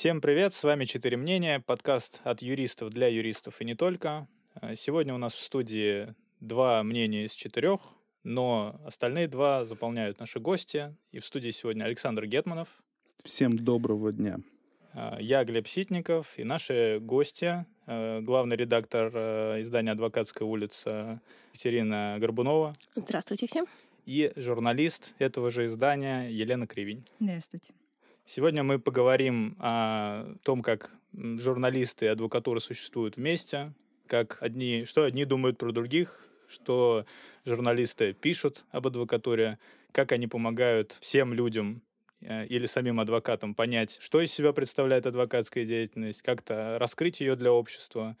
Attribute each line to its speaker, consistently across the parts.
Speaker 1: Всем привет, с вами «Четыре мнения», подкаст от юристов для юристов и не только. Э, сегодня у нас в студии два мнения из четырех, но остальные два заполняют наши гости. И в студии сегодня Александр Гетманов.
Speaker 2: Всем доброго дня.
Speaker 1: Э, я Глеб Ситников и наши гости, э, главный редактор издания «Адвокатская улица» Екатерина Горбунова.
Speaker 3: Здравствуйте всем.
Speaker 1: И журналист этого же издания Елена Кривень.
Speaker 4: Здравствуйте.
Speaker 1: Сегодня мы поговорим о том, как журналисты и адвокатура существуют вместе, как одни, что одни думают про других, что журналисты пишут об адвокатуре, как они помогают всем людям э, или самим адвокатам понять, что из себя представляет адвокатская деятельность, как-то раскрыть ее для общества.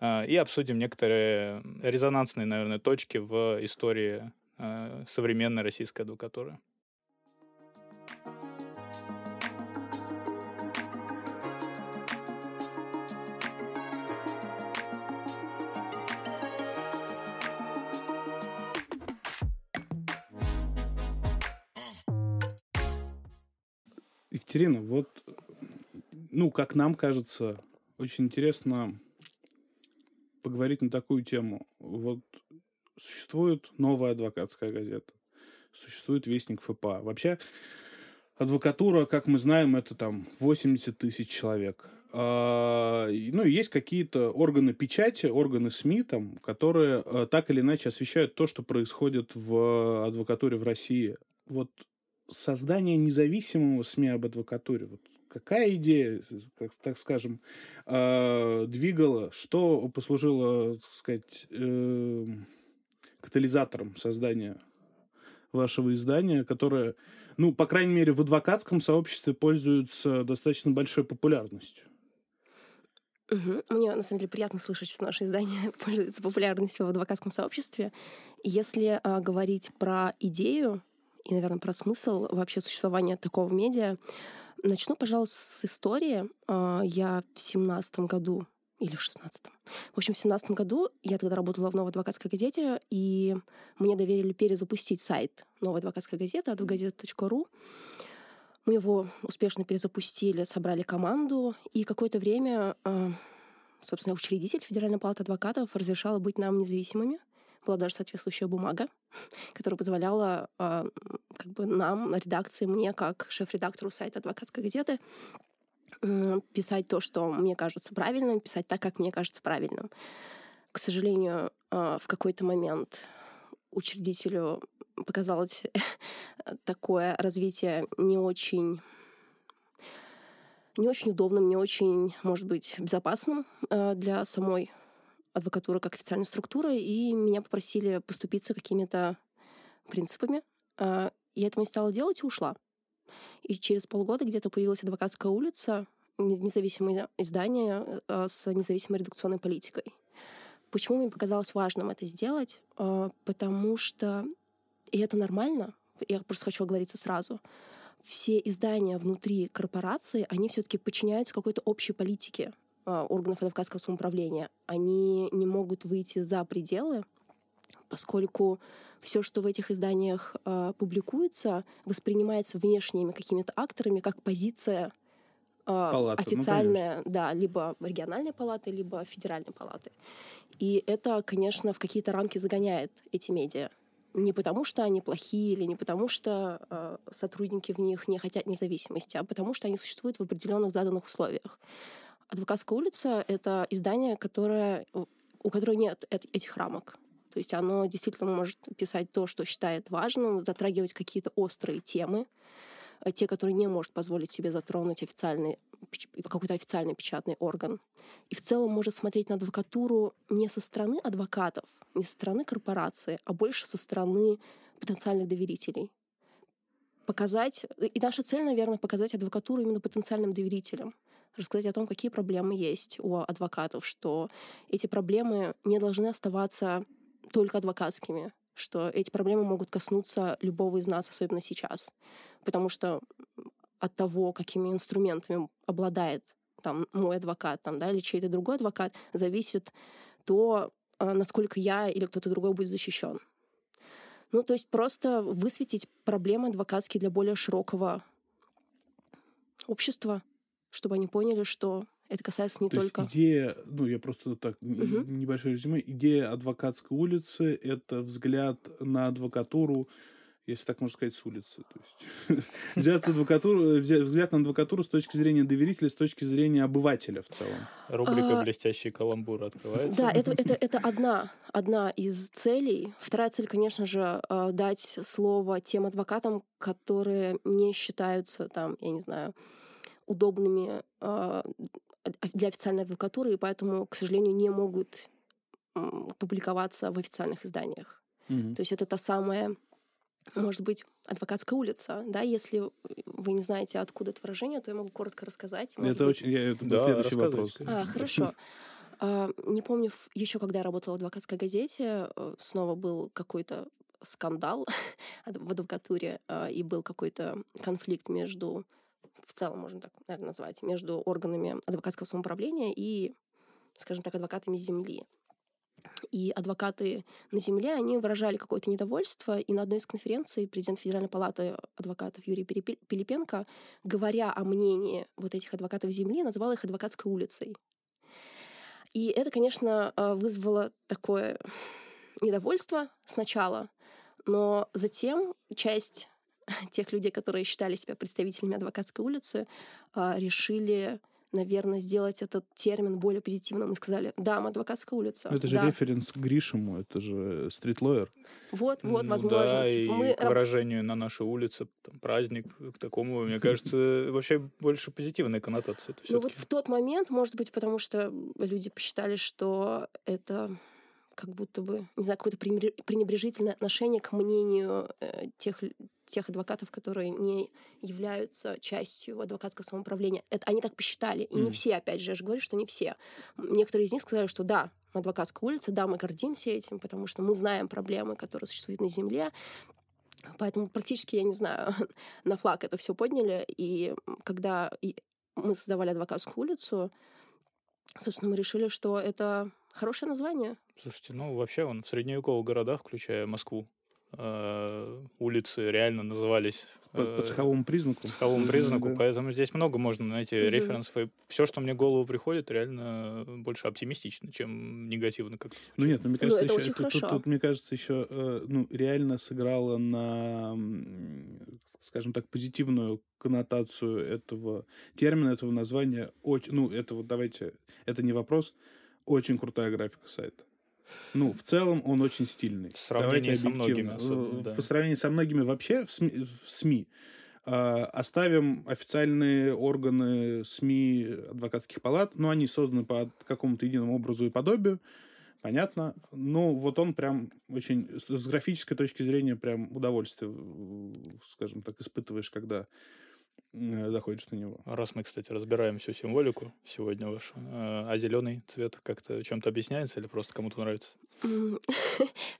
Speaker 1: Э, и обсудим некоторые резонансные, наверное, точки в истории э, современной российской адвокатуры.
Speaker 2: Екатерина, вот, ну, как нам кажется, очень интересно поговорить на такую тему. Вот существует новая адвокатская газета, существует Вестник ФПА. Вообще, адвокатура, как мы знаем, это там 80 тысяч человек. А, ну, есть какие-то органы печати, органы СМИ, там, которые а, так или иначе освещают то, что происходит в адвокатуре в России. Вот создание независимого СМИ об адвокатуре. Вот какая идея, как, так скажем, э, двигала, что послужило, так сказать, э, катализатором создания вашего издания, которое, ну, по крайней мере, в адвокатском сообществе пользуется достаточно большой популярностью?
Speaker 3: Угу. Мне, на самом деле, приятно слышать, что наше издание пользуется популярностью в адвокатском сообществе. Если а, говорить про идею, и, наверное, про смысл вообще существования такого медиа. Начну, пожалуй, с истории. А, я в семнадцатом году или в шестнадцатом. В общем, в семнадцатом году я тогда работала в «Новой адвокатской газете», и мне доверили перезапустить сайт «Новой адвокатской газеты» advogazeta.ru. Мы его успешно перезапустили, собрали команду, и какое-то время, а, собственно, учредитель Федеральной палаты адвокатов разрешала быть нам независимыми — была даже соответствующая бумага, которая позволяла э, как бы нам, на редакции, мне, как шеф-редактору сайта «Адвокатской газеты», писать то, что мне кажется правильным, писать так, как мне кажется правильным. К сожалению, э, в какой-то момент учредителю показалось такое развитие не очень не очень удобным, не очень, может быть, безопасным э, для самой адвокатура как официальная структура, и меня попросили поступиться какими-то принципами. А, я этого не стала делать и ушла. И через полгода где-то появилась адвокатская улица, независимое издание а, с независимой редакционной политикой. Почему мне показалось важным это сделать? А, потому что, и это нормально, я просто хочу оговориться сразу, все издания внутри корпорации, они все-таки подчиняются какой-то общей политике. А, органов адвокатского самоуправления, они не могут выйти за пределы, поскольку все, что в этих изданиях э, публикуется, воспринимается внешними какими-то акторами как позиция э, Палата, ну, официальная, ну, да, либо региональной палаты, либо федеральной палаты. И это, конечно, в какие-то рамки загоняет эти медиа. Не потому, что они плохие, или не потому, что э, сотрудники в них не хотят независимости, а потому, что они существуют в определенных заданных условиях. Адвокатская улица — это издание, которое, у которого нет этих рамок. То есть оно действительно может писать то, что считает важным, затрагивать какие-то острые темы, э, те, которые не может позволить себе затронуть официальный, какой-то официальный печатный орган. И в целом может смотреть на адвокатуру не со стороны адвокатов, не со стороны корпорации, а больше со стороны потенциальных доверителей. Показать, и наша цель, наверное, показать адвокатуру именно потенциальным доверителям рассказать о том, какие проблемы есть у адвокатов, что эти проблемы не должны оставаться только адвокатскими, что эти проблемы могут коснуться любого из нас, особенно сейчас. Потому что от того, какими инструментами обладает там, мой адвокат там, да, или чей-то другой адвокат, зависит то, а, насколько я или кто-то другой будет защищен. Ну, то есть просто высветить проблемы адвокатские для более широкого общества, чтобы они поняли, что это касается не
Speaker 2: То
Speaker 3: только...
Speaker 2: есть идея, ну, я просто так,
Speaker 3: Мгм.
Speaker 2: небольшое резюме, идея адвокатской улицы — это взгляд на адвокатуру, если так можно сказать, с улицы. То есть взять адвокатуру, взять взгляд на адвокатуру с точки зрения доверителя, с точки зрения обывателя в целом.
Speaker 1: Рубрика
Speaker 3: А,
Speaker 1: «Блестящие каламбуры» открывается.
Speaker 3: Да, это, это, это одна, одна из целей. Вторая цель, конечно же, э, дать слово тем адвокатам, которые не считаются там, я не знаю, удобными э, для официальной адвокатуры, и поэтому, к сожалению, не могут публиковаться в официальных изданиях.
Speaker 2: Мгм.
Speaker 3: То есть это та самая, может быть, адвокатская улица, да, если вы не знаете, откуда это выражение, то я могу коротко рассказать. Может
Speaker 2: Это
Speaker 3: быть,
Speaker 2: очень, я, это
Speaker 1: Да,
Speaker 2: следующий вопрос.
Speaker 3: а, хорошо. А, не помню, еще когда я работала в адвокатской газете, э, снова был какой-то скандал в адвокатуре, а, и был какой-то конфликт между, в целом, можно так, наверное, назвать, между органами адвокатского самоуправления и, скажем так, адвокатами земли. И адвокаты на земле, они выражали какое-то недовольство, и на одной из конференций президент Федеральной палаты адвокатов Юрий Пилипенко, говоря о мнении вот этих адвокатов земли, назвал их адвокатской улицей. И это, конечно, э, вызвало такое недовольство сначала, но затем часть тех людей, которые считали себя представителями адвокатской улицы, а, решили, наверное, сделать этот термин более позитивным и сказали, да, мы адвокатская улица.
Speaker 2: Ну, Это же
Speaker 3: да,
Speaker 2: референс к Гришему, это же стритлойер.
Speaker 3: Вот, вот,
Speaker 1: Ну
Speaker 3: возможно.
Speaker 1: Да,
Speaker 3: типа,
Speaker 1: и
Speaker 3: мы
Speaker 1: к выражению на нашей улице, там, праздник, к такому, мне кажется, вообще больше позитивная коннотация.
Speaker 3: Ну вот в тот момент, может быть, потому что люди посчитали, что это как будто бы, не знаю, какое-то пренебре- пренебрежительное отношение к мнению э, тех, тех адвокатов, которые не являются частью адвокатского самоуправления. Это, они так посчитали. И не
Speaker 2: Мгм.
Speaker 3: все, опять же, я же говорю, что не все. Некоторые из них сказали, что да, мы адвокатская улица, да, мы гордимся этим, потому что мы знаем проблемы, которые существуют на земле, Поэтому практически, я не знаю, на флаг это все подняли. И когда мы создавали адвокатскую улицу, собственно, мы решили, что это хорошее название.
Speaker 1: Слушайте, ну вообще он в средневековых городах, включая Москву, э, улицы реально назывались
Speaker 2: По, по
Speaker 1: э,
Speaker 2: цеховому признаку.
Speaker 1: по цеховому признаку,
Speaker 2: Да.
Speaker 1: поэтому здесь много можно найти
Speaker 3: Мгм.
Speaker 1: референсов. И все, что мне в голову приходит, реально больше оптимистично, чем негативно как
Speaker 2: Ну нет, ну, мне
Speaker 3: Ну,
Speaker 2: кажется,
Speaker 3: это
Speaker 2: еще,
Speaker 3: очень
Speaker 2: тут, тут-
Speaker 3: хорошо.
Speaker 2: тут, мне кажется, еще э, ну, реально сыграло на, скажем так, позитивную коннотацию этого термина, этого названия. Очень, ну, это вот давайте, это не вопрос, очень крутая графика сайта. Ну, в целом он очень стильный.
Speaker 1: В сравнении
Speaker 2: Давайте
Speaker 1: со многими особенно,
Speaker 2: Э,
Speaker 1: да.
Speaker 2: По сравнению со многими вообще в СМИ, в СМИ. А, оставим официальные органы СМИ адвокатских палат, но они созданы по какому-то единому образу и подобию, понятно. Ну, вот он прям очень, с графической точки зрения, прям удовольствие, скажем так, испытываешь, когда э, заходишь на него.
Speaker 1: Раз мы, кстати, разбираем всю символику сегодня вашу, э, а зеленый цвет как-то чем-то объясняется или просто кому-то нравится?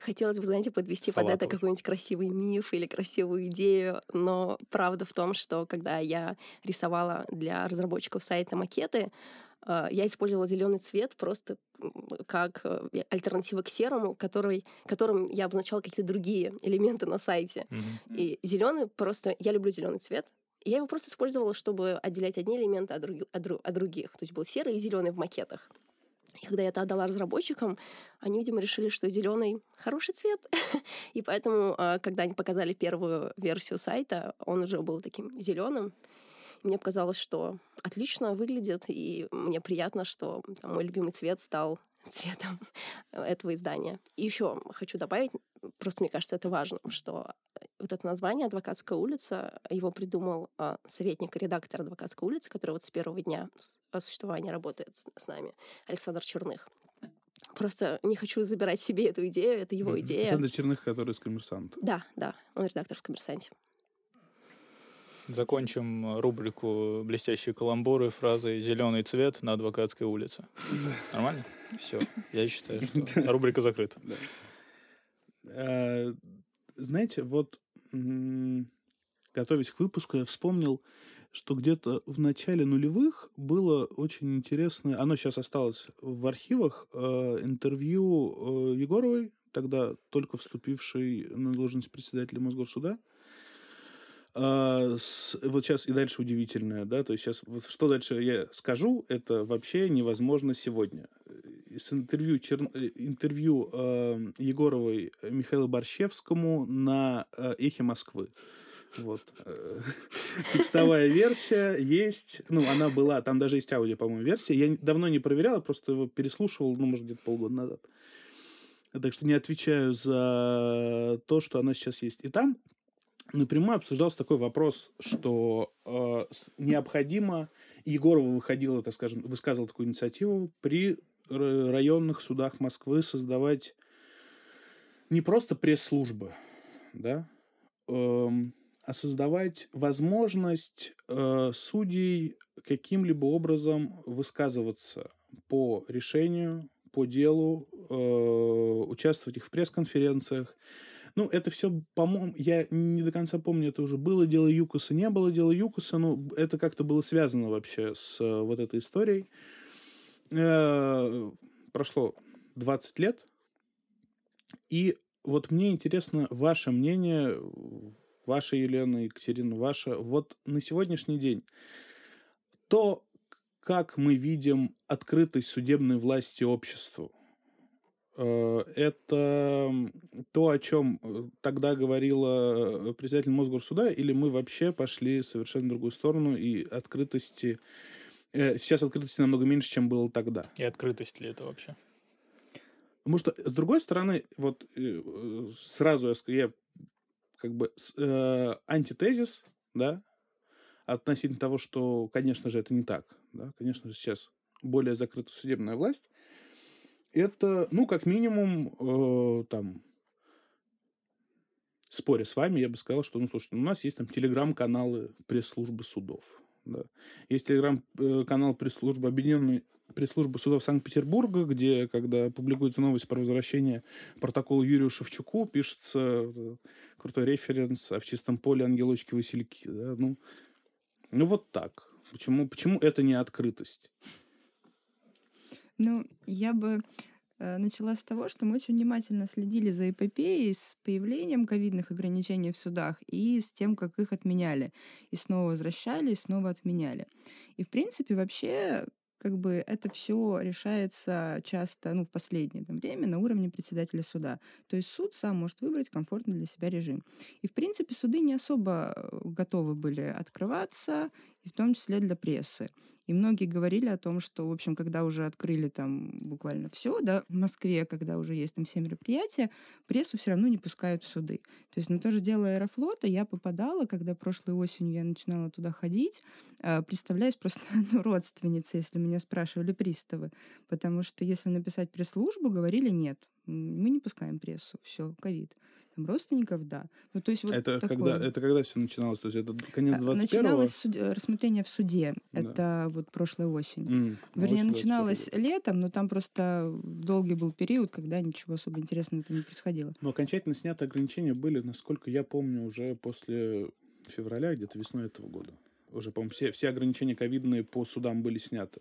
Speaker 3: Хотелось бы, знаете, подвести под это какой-нибудь красивый миф или красивую идею, но правда в том, что когда я рисовала для разработчиков сайта макеты, э, я использовала зеленый цвет просто как э, альтернатива к серому, который, которым я обозначала какие-то другие элементы на сайте.
Speaker 1: Мгм.
Speaker 3: И зеленый просто... Я люблю зеленый цвет. Я его просто использовала, чтобы отделять одни элементы от, други- от от других. То есть был серый и зеленый в макетах. И когда я это отдала разработчикам, они, видимо, решили, что зеленый хороший цвет. И поэтому, а, когда они показали первую версию сайта, он уже был таким зеленым. Мне показалось, что отлично выглядит, и мне приятно, что мой любимый цвет стал цветом этого издания. И еще хочу добавить, просто мне кажется, это важно, что вот это название «Адвокатская улица», его придумал а, советник и редактор «Адвокатской улицы», который вот с первого дня а, существования работает с, с нами, Александр Черных. Просто не хочу забирать себе эту идею, это его идея.
Speaker 2: Александр Черных, который из «Коммерсанта».
Speaker 3: Да, да, он редактор в «Коммерсанте».
Speaker 1: Закончим рубрику «Блестящие каламбуры» фразой «Зеленый цвет на адвокатской улице». Нормально? Все. Я считаю, что рубрика закрыта.
Speaker 2: Э, Знаете, вот готовясь к выпуску, я вспомнил, что где-то в начале нулевых было очень интересное, оно сейчас осталось в архивах, э, интервью э, Егоровой, тогда только вступившей на должность председателя Мосгорсуда, э, с, вот сейчас и дальше удивительное, да, то есть сейчас, вот что дальше я скажу, это вообще невозможно сегодня. С интервью, чер... интервью э, Егоровой Михаилу Борщевскому на э, «Эхе Москвы». Вот. Э, текстовая версия есть. Ну, она была, там даже есть аудио, по-моему, версия. Я давно не проверял, просто его переслушивал, ну, может, где-то полгода назад. Так что не отвечаю за то, что она сейчас есть. И там напрямую обсуждался такой вопрос, что э, необходимо, Егорова выходила, так скажем, высказывала такую инициативу при районных судах Москвы создавать не просто пресс-службы, да, эм, а создавать возможность э, судей каким-либо образом высказываться по решению, по делу, э, участвовать их в пресс-конференциях. Ну, это все, по-моему, я не до конца помню, это уже было дело Юкоса, не было дело Юкоса, но это как-то было связано вообще с э, вот этой историей. Э, прошло 20 лет, и вот мне интересно ваше мнение ваша Елена, Екатерина, ваша, вот на сегодняшний день то, как мы видим открытость судебной власти обществу, это то, о чем э, тогда говорила председатель Мосгорсуда, или мы вообще пошли совершенно в другую сторону и открытости... Э, сейчас открытости намного меньше, чем было тогда.
Speaker 1: И открытость ли это вообще?
Speaker 2: Потому что, с другой стороны, вот сразу я как бы э, антитезис, да, относительно того, что, конечно же, это не так, да, конечно же, сейчас более закрыта судебная власть, это, ну, как минимум, э, там, споря с вами, я бы сказал, что, ну, слушайте, у нас есть там телеграм-каналы пресс-службы судов, да. Есть телеграм-канал пресс-службы Объединенной пресс-службы судов Санкт-Петербурга, где, когда публикуется новость про возвращение протокола Юрию Шевчуку, пишется э, крутой референс, а в чистом поле ангелочки-васильки. Да? Ну, ну, вот так. Почему, почему это не открытость?
Speaker 4: Ну, я бы э, начала с того, что мы очень внимательно следили за эпопеей с появлением ковидных ограничений в судах и с тем, как их отменяли. И снова возвращали, и снова отменяли. И, в принципе, вообще как бы это все решается часто, ну, в последнее там, время на уровне председателя суда. То есть суд сам может выбрать комфортный для себя режим. И, в принципе, суды не особо э, готовы были открываться, и в том числе для прессы. И многие говорили о том, что, в общем, когда уже открыли там буквально все, да, в Москве, когда уже есть там все мероприятия, прессу все равно не пускают в суды. То есть на то же дело Аэрофлота я попадала, когда прошлой осенью я начинала туда ходить, э, представляюсь просто ну, родственницей, если меня спрашивали приставы. Потому что если написать пресс-службу, говорили нет, мы не пускаем прессу, все, ковид там, родственников, да. Ну, то есть вот
Speaker 2: это,
Speaker 4: такое.
Speaker 2: когда, это когда все начиналось? То есть это конец 21-го?
Speaker 4: А, начиналось суд... рассмотрение в суде. Да. Это вот прошлая осень. Mm, Вернее, начиналось летом, но там просто долгий был период, когда ничего особо интересного там не происходило.
Speaker 2: Но окончательно снятые ограничения были, насколько я помню, уже после февраля, где-то весной этого года. Уже, по-моему, все, все ограничения ковидные по судам были сняты.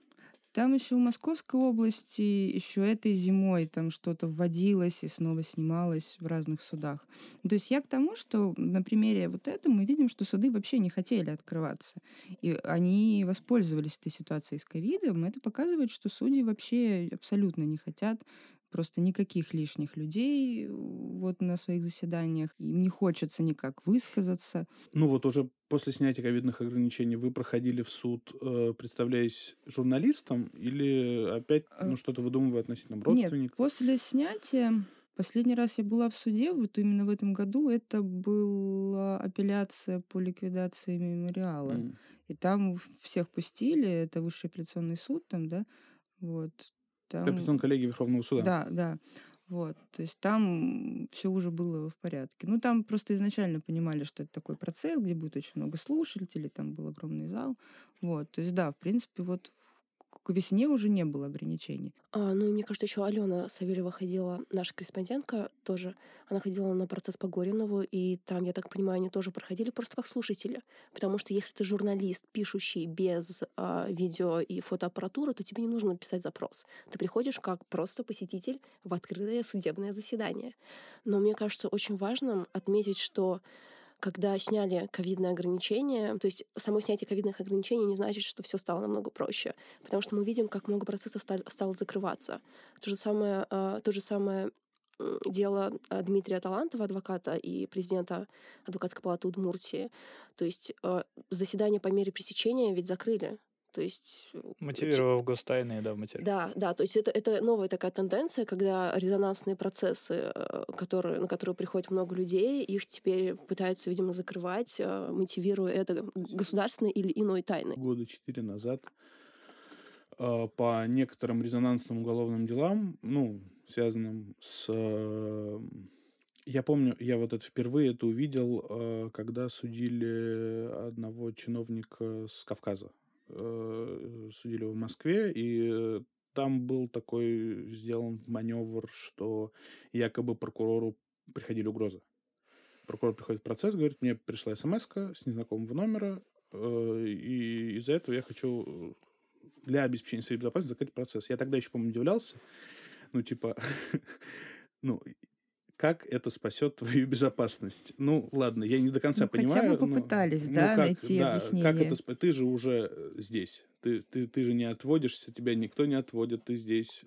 Speaker 4: Там еще в Московской области еще этой зимой там что-то вводилось и снова снималось в разных судах. То есть я к тому, что на примере вот этого мы видим, что суды вообще не хотели открываться. И они воспользовались этой ситуацией с ковидом. Это показывает, что судьи вообще абсолютно не хотят просто никаких лишних людей э, вот на своих заседаниях. Им не хочется никак высказаться.
Speaker 2: Ну вот уже после снятия ковидных ограничений вы проходили в суд, э, представляясь журналистом, или опять э, ну, что-то выдумывая относительно родственников?
Speaker 4: Нет, после снятия Последний раз я была в суде, вот именно в этом году, это была апелляция по ликвидации мемориала. Mm. И там всех пустили, это высший апелляционный суд там, да, вот.
Speaker 2: Там... Апелляционной коллегии Верховного суда.
Speaker 4: Да, да. Вот, то есть там все уже было в порядке. Ну, там просто изначально понимали, что это такой процесс, где будет очень много слушателей, там был огромный зал. Вот, то есть да, в принципе, вот к весне уже не было ограничений.
Speaker 3: А, ну, мне кажется, еще Алена Савельева ходила, наша корреспондентка тоже, она ходила на процесс по Горинову, и там, я так понимаю, они тоже проходили просто как слушатели. Потому что если ты журналист, пишущий без а, видео и фотоаппаратуры, то тебе не нужно писать запрос. Ты приходишь как просто посетитель в открытое судебное заседание. Но мне кажется очень важным отметить, что когда сняли ковидные ограничения, то есть само снятие ковидных ограничений не значит, что все стало намного проще, потому что мы видим, как много процессов стало, закрываться. То же самое, э, то же самое дело э, Дмитрия Талантова, адвоката и президента адвокатской палаты Удмуртии. То есть э, заседание по мере пресечения ведь закрыли. То есть... Э,
Speaker 1: Мотивировав гостайные, да, материал.
Speaker 3: Да, да, то есть это, это новая такая тенденция, когда резонансные процессы, которые, на которые приходит много людей, их теперь пытаются, видимо, закрывать, мотивируя это государственной или иной тайной.
Speaker 2: Года четыре назад по некоторым резонансным уголовным делам, ну, связанным с... Э, я помню, я вот это впервые это увидел, э, когда судили одного чиновника с Кавказа. Э, судили в Москве, и там был такой сделан маневр, что якобы прокурору приходили угрозы. Прокурор приходит в процесс, говорит, мне пришла смс с незнакомого номера, и из-за этого я хочу для обеспечения своей безопасности закрыть процесс. Я тогда еще, по-моему, удивлялся. Ну, типа, ну, как это спасет твою безопасность? Ну, ладно, я не до конца
Speaker 4: ну,
Speaker 2: понимаю.
Speaker 4: Хотя бы попытались, ну, да, ну, как, найти да, объяснение.
Speaker 2: Как это Ты же уже э, здесь. Ты, ты, ты же не отводишься, тебя никто не отводит, ты здесь.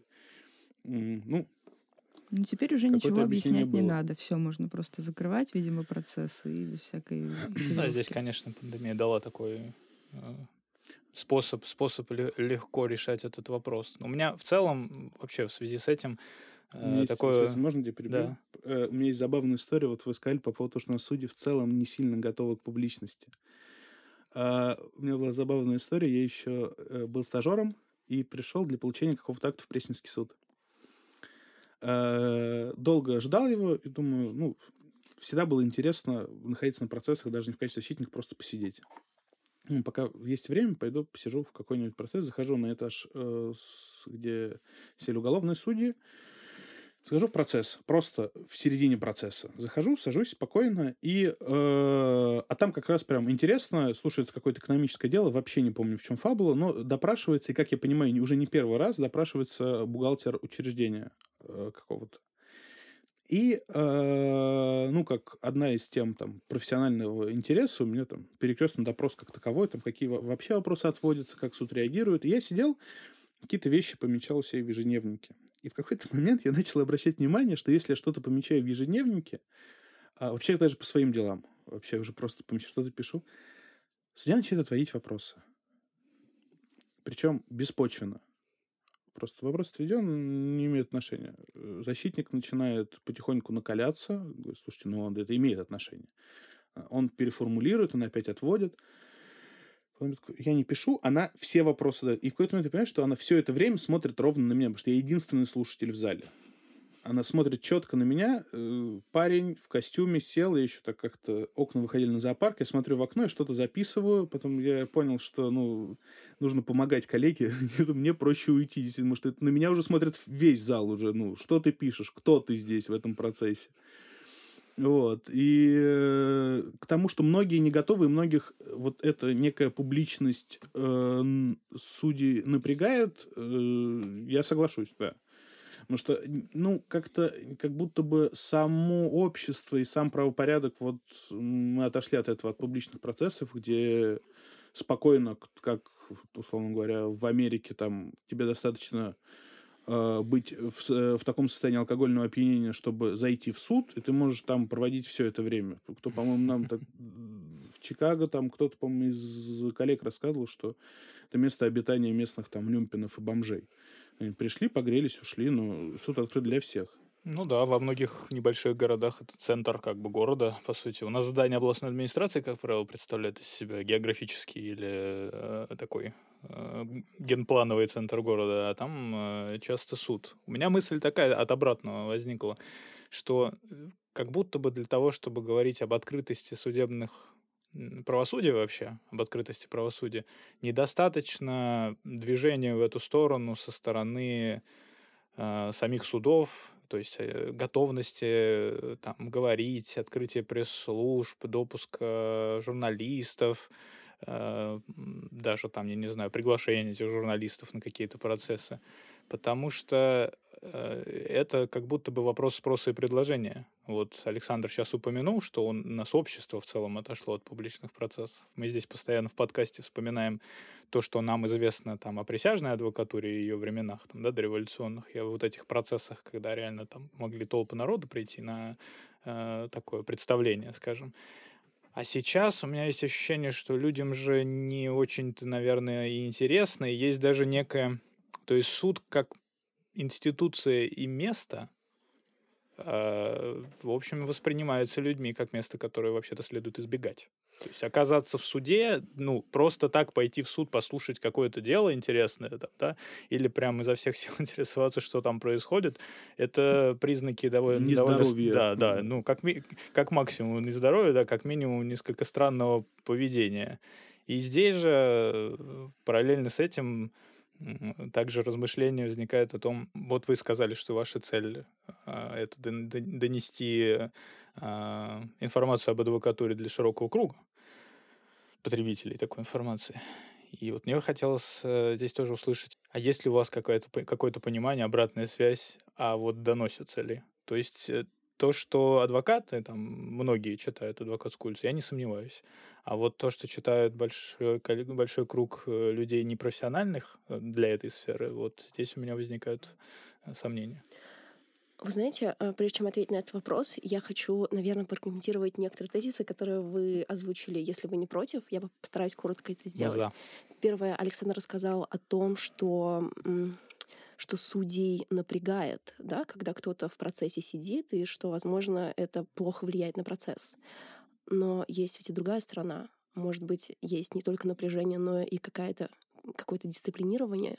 Speaker 2: Ну,
Speaker 4: ну, теперь уже ничего объяснять было. не надо. Все, можно просто закрывать, видимо, процессы и без всякой...
Speaker 1: Да, здесь, конечно, пандемия дала такой э, способ, способ легко решать этот вопрос. У меня в целом вообще в связи с этим
Speaker 2: э, есть, такое... Сейчас, можно тебе перебью? Да. Э, у меня есть забавная история, вот вы сказали по поводу того, что у нас судьи в целом не сильно готовы к публичности. А, у меня была забавная история, я еще э, был стажером и пришел для получения какого-то акта в Пресненский суд. Долго ждал его и думаю, ну, всегда было интересно находиться на процессах, даже не в качестве защитника, просто посидеть ну, пока есть время, пойду посижу в какой-нибудь процесс, захожу на этаж, где сели уголовные судьи, Схожу в процесс, просто в середине процесса. Захожу, сажусь спокойно, и, э, а там как раз прям интересно, слушается какое-то экономическое дело, вообще не помню, в чем фабула, но допрашивается, и, как я понимаю, уже не первый раз допрашивается бухгалтер учреждения э, какого-то. И, э, ну, как одна из тем там, профессионального интереса, у меня там перекрестный допрос как таковой, там какие вообще вопросы отводятся, как суд реагирует. И я сидел, какие-то вещи помечал себе в ежедневнике. И в какой-то момент я начал обращать внимание, что если я что-то помечаю в ежедневнике, а вообще даже по своим делам, вообще уже просто что-то пишу, судья начинает отводить вопросы. Причем беспочвенно. Просто вопрос отведен, не имеет отношения. Э, защитник начинает потихоньку накаляться. Говорит, слушайте, ну это имеет отношение. А, он переформулирует, он опять отводит. Я не пишу, она все вопросы дает. И в какой-то момент ты понимаешь, что она все это время смотрит ровно на меня, потому что я единственный слушатель в зале. Она смотрит четко на меня. Э, парень в костюме сел, я еще так как-то окна выходили на зоопарк, я смотрю в окно и что-то записываю. Потом я понял, что ну, нужно помогать коллеге. Мне проще уйти, потому что на меня уже смотрит весь зал уже. Ну, что ты пишешь, кто ты здесь в этом процессе. Вот. И э, к тому, что многие не готовы, и многих вот эта некая публичность э, судей напрягает, э, я соглашусь, да. Потому что, ну, как-то, как будто бы само общество и сам правопорядок, вот мы отошли от этого, от публичных процессов, где спокойно, как, условно говоря, в Америке, там, тебе достаточно э, быть в, в таком состоянии алкогольного опьянения, чтобы зайти в суд, и ты можешь там проводить все это время. Кто, по-моему, нам так в Чикаго, там кто-то, по-моему, из коллег рассказывал, что это место обитания местных там люмпинов и бомжей. Они пришли, погрелись, ушли, но суд открыт для всех.
Speaker 1: Ну да, во многих небольших городах это центр как бы города, по сути. У нас здание областной администрации, как правило, представляет из себя географический или э, такой э, генплановый центр города, а там э, часто суд. У меня мысль такая от обратного возникла, что э, как будто бы для того, чтобы говорить об открытости судебных правосудия вообще, об открытости правосудия, недостаточно движения в эту сторону со стороны э, самих судов, то есть э, готовности э, там говорить, открытие пресс-служб, допуск э, журналистов, даже там, я не знаю, приглашение этих журналистов на какие-то процессы. Потому что э, это как будто бы вопрос спроса и предложения. Вот Александр сейчас упомянул, что он, нас общество в целом отошло от публичных процессов. Мы здесь постоянно в подкасте вспоминаем то, что нам известно там о присяжной адвокатуре и ее временах, там, да, дореволюционных, и вот этих процессах, когда реально там могли толпы народу прийти на э, такое представление, скажем. А сейчас у меня есть ощущение, что людям же не очень-то, наверное, и интересно, и есть даже некое... То есть суд как институция и место, э, в общем, воспринимается людьми как место, которое вообще-то следует избегать. То есть оказаться в суде, ну, просто так пойти в суд, послушать какое-то дело интересное, там, да, или прям изо всех сил интересоваться, что там происходит, это признаки довольно... довольно да, да, ну, как, ми, как максимум нездоровья, да, как минимум несколько странного поведения. И здесь же э, параллельно с этим также размышления возникают о том, вот вы сказали, что ваша цель а, это донести а, информацию об адвокатуре для широкого круга потребителей такой информации. И вот мне хотелось э, здесь тоже услышать, а есть ли у вас какое-то какое-то понимание, обратная связь, а вот доносятся ли? То есть э, то, что адвокаты, там, многие читают адвокатскую улицу, я не сомневаюсь. А вот то, что читают большой, большой круг э, людей непрофессиональных для этой сферы, вот здесь у меня возникают сомнения.
Speaker 3: Вы знаете, прежде чем ответить на этот вопрос, я хочу, наверное, прокомментировать некоторые тезисы, которые вы озвучили. Если вы не против, я постараюсь коротко это сделать. Да. Первое, Александр рассказал о том, что что судей напрягает, да, когда кто-то в процессе сидит, и что, возможно, это плохо влияет на процесс. Но есть ведь и другая сторона. Может быть, есть не только напряжение, но и какая-то какое-то дисциплинирование,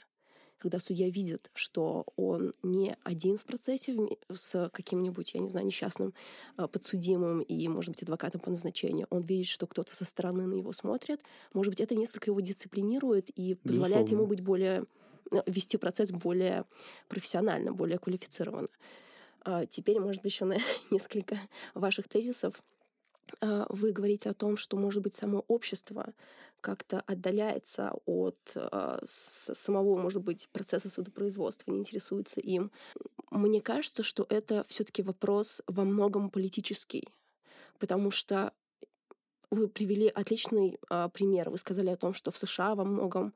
Speaker 3: когда судья видит, что он не один в процессе с каким-нибудь, я не знаю, несчастным а, подсудимым и, может быть, адвокатом по назначению, он видит, что кто-то со стороны на него смотрит, может быть, это несколько его дисциплинирует и позволяет Безусловно. ему быть более вести процесс более профессионально, более квалифицированно. А теперь, может быть, еще на несколько ваших тезисов. А, вы говорите о том, что, может быть, само общество как-то отдаляется от э, самого, может быть, процесса судопроизводства, не интересуется им. Мне кажется, что это все-таки вопрос во многом политический, потому что вы привели отличный э, пример. Вы сказали о том, что в США во многом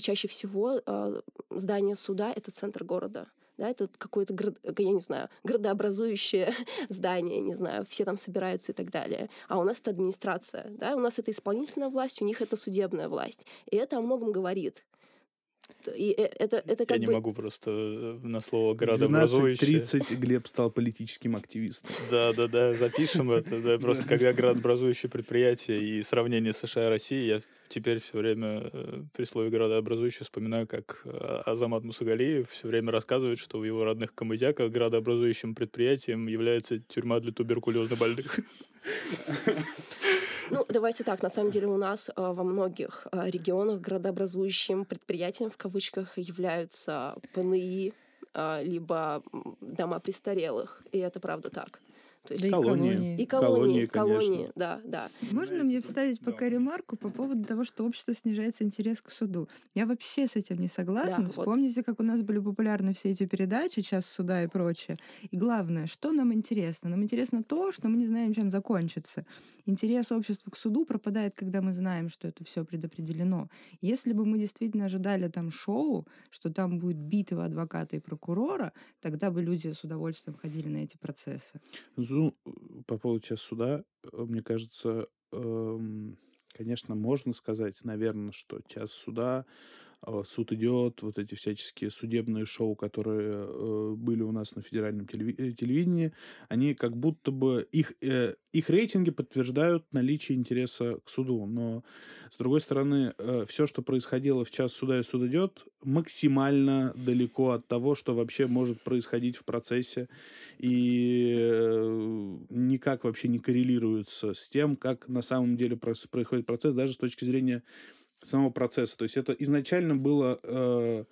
Speaker 3: чаще всего э, здание суда это центр города да, это какое-то, я не знаю, градообразующее здание, не знаю, все там собираются и так далее. А у нас это администрация, да, у нас это исполнительная власть, у них это судебная власть. И это о многом говорит. И э, это, это как
Speaker 1: Я
Speaker 3: бы...
Speaker 1: не могу просто э, на слово градообразующее.
Speaker 2: 12.30 Глеб стал политическим активистом.
Speaker 1: Да, да, да, запишем это. Да, просто когда градообразующее предприятие и сравнение США и России, я теперь все время э, при слове градообразующее вспоминаю, как Азамат Мусагалиев все время рассказывает, что в его родных Камызяках градообразующим предприятием является тюрьма для туберкулезно больных.
Speaker 3: Давайте так. На самом деле у нас а, во многих а, регионах градообразующим предприятием в кавычках являются ПНИ, а, либо дома престарелых. И это правда так.
Speaker 4: То есть да колонии.
Speaker 3: И колонии, колонии, колонии, да, да.
Speaker 4: Можно мне вставить пока ремарку по поводу того, что общество снижается интерес к суду? Я вообще с этим не согласна. Да, Вспомните, вот. как у нас были популярны все эти передачи, час суда и прочее. И главное, что нам интересно? Нам интересно то, что мы не знаем, чем закончится. Интерес общества к суду пропадает, когда мы знаем, что это все предопределено. Если бы мы действительно ожидали там шоу, что там будет битва адвоката и прокурора, тогда бы люди с удовольствием ходили на эти процессы.
Speaker 2: Ну, по поводу час суда, э, мне кажется, эм, конечно, можно сказать, наверное, что час суда суд идет, вот эти всяческие судебные шоу, которые э, были у нас на федеральном э, телевидении, они как будто бы их э, их рейтинги подтверждают наличие интереса к суду, но с другой стороны все, что происходило в час суда и суд идет, максимально далеко от того, что вообще может происходить в процессе. И никак вообще не коррелируется с тем, как на самом деле происходит процесс, даже с точки зрения самого процесса. То есть это изначально было... Э,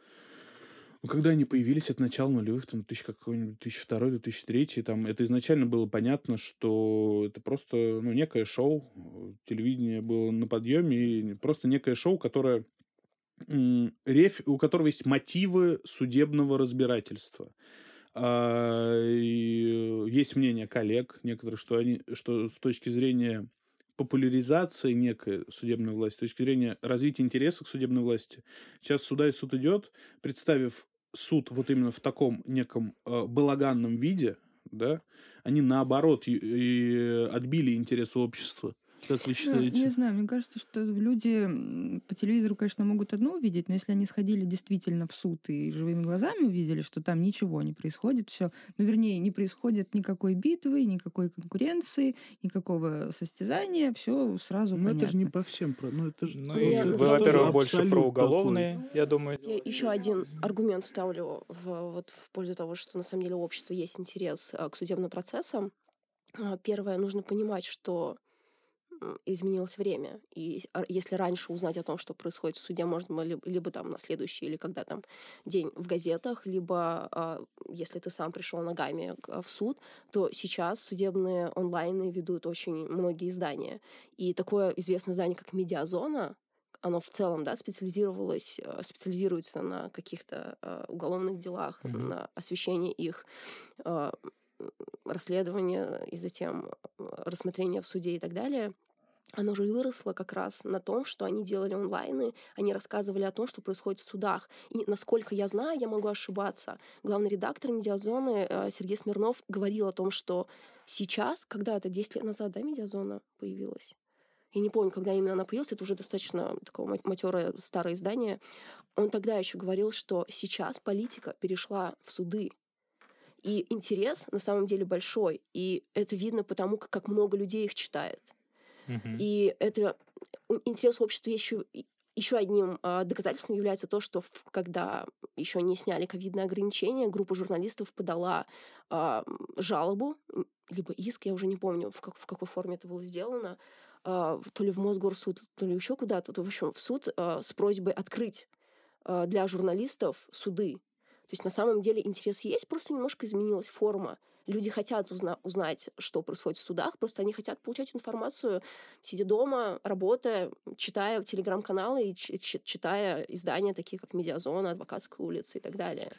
Speaker 2: ну, когда они появились, от начала нулевых, там, 2000, какой-нибудь 2002 2003 там, это изначально было понятно, что это просто, ну, некое шоу, телевидение было на подъеме, и просто некое шоу, которое реф, у которого есть мотивы судебного разбирательства. А, и есть мнение коллег некоторых, что они, что с точки зрения популяризации некой судебной власти, с точки зрения развития интереса к судебной власти, сейчас суда и суд идет, представив суд вот именно в таком неком э, балаганном виде, да, они наоборот и, и отбили интерес общества как вы считаете?
Speaker 4: Ну, не знаю, мне кажется, что люди по телевизору, конечно, могут одно увидеть, но если они сходили действительно в суд и живыми глазами увидели, что там ничего не происходит, все, ну, вернее, не происходит никакой битвы, никакой конкуренции, никакого состязания, все сразу
Speaker 2: Ну,
Speaker 4: понятно.
Speaker 2: это же не по всем, про- ну, это же...
Speaker 1: Ну,
Speaker 3: Ну, я-
Speaker 1: вы,
Speaker 3: ну,
Speaker 1: во-первых, больше про
Speaker 2: такой.
Speaker 1: уголовные, я думаю.
Speaker 3: Я еще один аргумент ставлю в, вот, в пользу того, что на самом деле у общества есть интерес а, к судебным процессам. А, Первое, нужно понимать, что изменилось время. И а, если раньше узнать о том, что происходит в суде, можно было либо, либо там на следующий или когда там день в газетах, либо а, если ты сам пришел ногами к- в суд, то сейчас судебные онлайны ведут очень многие издания. И такое известное издание, как «Медиазона», оно в целом, да, специализировалось, э, специализируется на каких-то э, уголовных делах,
Speaker 1: Мгм.
Speaker 3: на освещении их, э, м, расследования и затем рассмотрения в суде и так далее. Оно же выросло как раз на том, что они делали онлайны, они рассказывали о том, что происходит в судах. И насколько я знаю, я могу ошибаться, главный редактор «Медиазоны» э, Сергей Смирнов говорил о том, что сейчас, когда это 10 лет назад, да, «Медиазона» появилась? Я не помню, когда именно она появилась, это уже достаточно такое матерое старое издание. Он тогда еще говорил, что сейчас политика перешла в суды. И интерес на самом деле большой. И это видно потому, как много людей их читает. И это интерес общества еще еще одним а, доказательством является то, что в- когда еще не сняли ковидные ограничения, группа журналистов подала м, жалобу, либо иск, я уже не помню, в, как- в какой форме это было сделано, в- то ли в Мосгорсуд, то ли еще куда-то, то, в общем, в суд а, с просьбой открыть а, для журналистов суды. То есть на самом деле интерес есть, просто немножко изменилась форма. Люди хотят узна- узнать, что происходит в судах, просто они хотят получать информацию, сидя дома, работая, читая телеграм-каналы и читая издания, такие как «Медиазона», «Адвокатская улица» и так далее.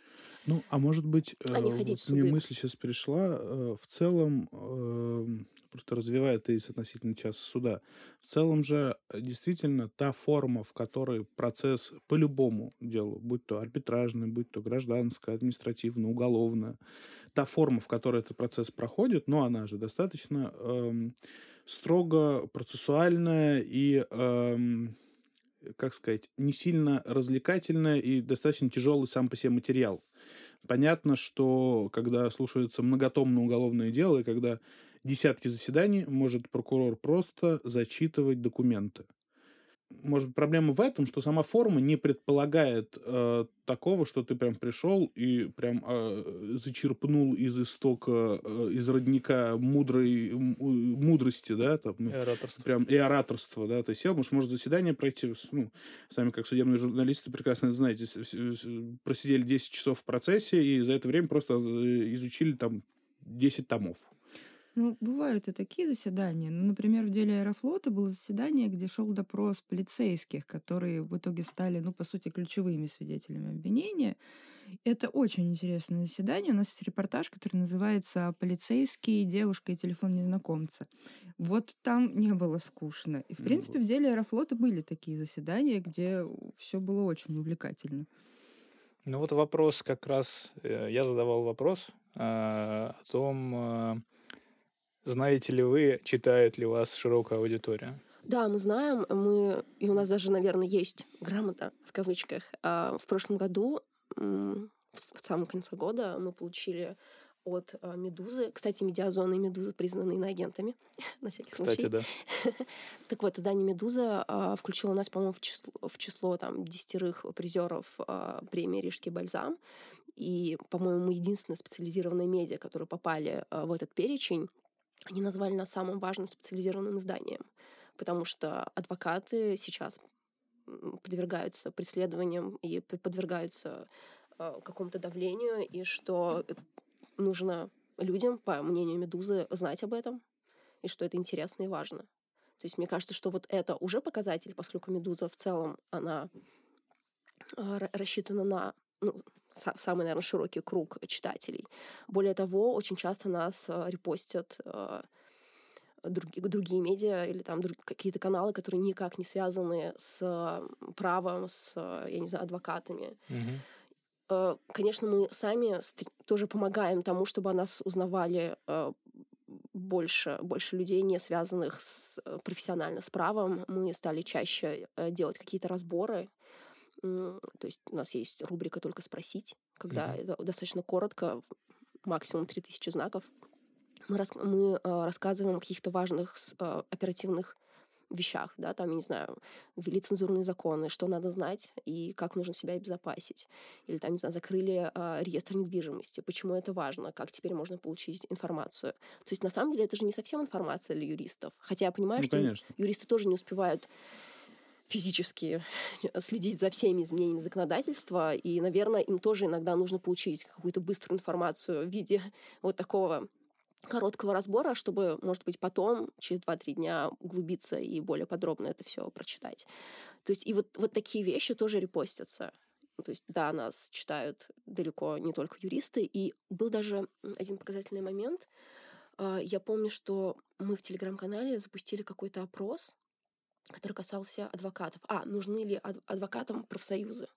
Speaker 2: Ну, а может быть,
Speaker 3: А не
Speaker 2: э,
Speaker 3: ходить
Speaker 2: вот мне мысль сейчас перешла, э, в целом, эм, просто развивая тезис относительно часа суда, в целом же э, действительно та форма, в которой процесс по любому делу, будь то арбитражный, будь то гражданское, административное, уголовное, та форма, в которой этот процесс проходит, ну, она же достаточно эм, строго процессуальная и эм, как сказать, не сильно развлекательная и достаточно тяжелый сам по себе материал. Понятно, что когда слушается многотомное уголовное дело, и когда десятки заседаний, может прокурор просто зачитывать документы. Может быть, проблема в этом, что сама форма не предполагает э, такого, что ты прям пришел и прям э, зачерпнул из истока, э, из родника мудрой, мудрости, да, там, ну,
Speaker 1: И ораторство.
Speaker 2: прям и ораторство, да, ты сел, может, может заседание пройти, ну, сами как судебные журналисты прекрасно это знаете, просидели 10 часов в процессе и за это время просто э, изучили там 10 томов.
Speaker 4: Ну, бывают и такие заседания. Ну, например, в деле Аэрофлота было заседание, где шел допрос полицейских, которые в итоге стали, ну, по сути, ключевыми свидетелями обвинения. Это очень интересное заседание. У нас есть репортаж, который называется «Полицейский, девушка и телефон незнакомца». Вот там не было скучно. И, в
Speaker 2: Ну
Speaker 4: принципе, в деле Аэрофлота были такие заседания, где все было очень увлекательно.
Speaker 1: Ну вот вопрос как раз, э, я задавал вопрос э, о том, э, знаете ли вы, читает ли вас широкая аудитория?
Speaker 3: Да, мы знаем, мы, и у нас даже, наверное, есть грамота, в кавычках. А, В прошлом году, в самом конце года, мы получили от а, «Медузы». Кстати, «Медиазона» и «Медуза» признаны иноагентами, на всякий
Speaker 1: Кстати,
Speaker 3: случай.
Speaker 1: да.
Speaker 3: Так вот, издание «Медуза» а, включило нас, по-моему, в число, в число там, десятерых призеров а, премии «Рижский бальзам». И, по-моему, мы единственная специализированная медиа, которые попали а, в этот перечень. Они назвали нас самым важным специализированным изданием, потому что адвокаты сейчас подвергаются преследованиям и подвергаются а, какому-то давлению, и что э, нужно людям, по мнению «Медузы», знать об этом, и что это интересно и важно. То есть мне кажется, что вот это уже показатель, поскольку «Медуза» в целом, она ра- рассчитана на, ну, самый, наверное, широкий круг читателей. Более того, очень часто нас э, репостят э, другие, другие медиа или там друг, какие-то каналы, которые никак не связаны с правом, с, я не знаю, адвокатами.
Speaker 1: Мгм.
Speaker 3: Конечно, мы сами тоже помогаем тому, чтобы о нас узнавали больше, больше людей, не связанных с, профессионально с правом. Мы стали чаще делать какие-то разборы то есть у нас есть рубрика «Только спросить», когда mm-hmm. достаточно коротко, максимум 3000 знаков, мы, рас, мы э, рассказываем о каких-то важных э, оперативных вещах, да, там, я не знаю, ввели цензурные законы, что надо знать и как нужно себя обезопасить. Или там, не знаю, закрыли э, реестр недвижимости, почему это важно, как теперь можно получить информацию. То есть, на самом деле, это же не совсем информация для юристов. Хотя я понимаю, ну, что конечно. юристы тоже не успевают физически следить за всеми изменениями законодательства, и, наверное, им тоже иногда нужно получить какую-то быструю информацию в виде вот такого короткого разбора, чтобы, может быть, потом, через 2-3 дня, углубиться и более подробно это все прочитать. То есть и вот, вот такие вещи тоже репостятся. То есть, да, нас читают далеко не только юристы. И был даже один показательный момент. А, я помню, что мы в телеграм-канале запустили какой-то опрос который касался адвокатов. А, нужны ли адвокатам профсоюзы?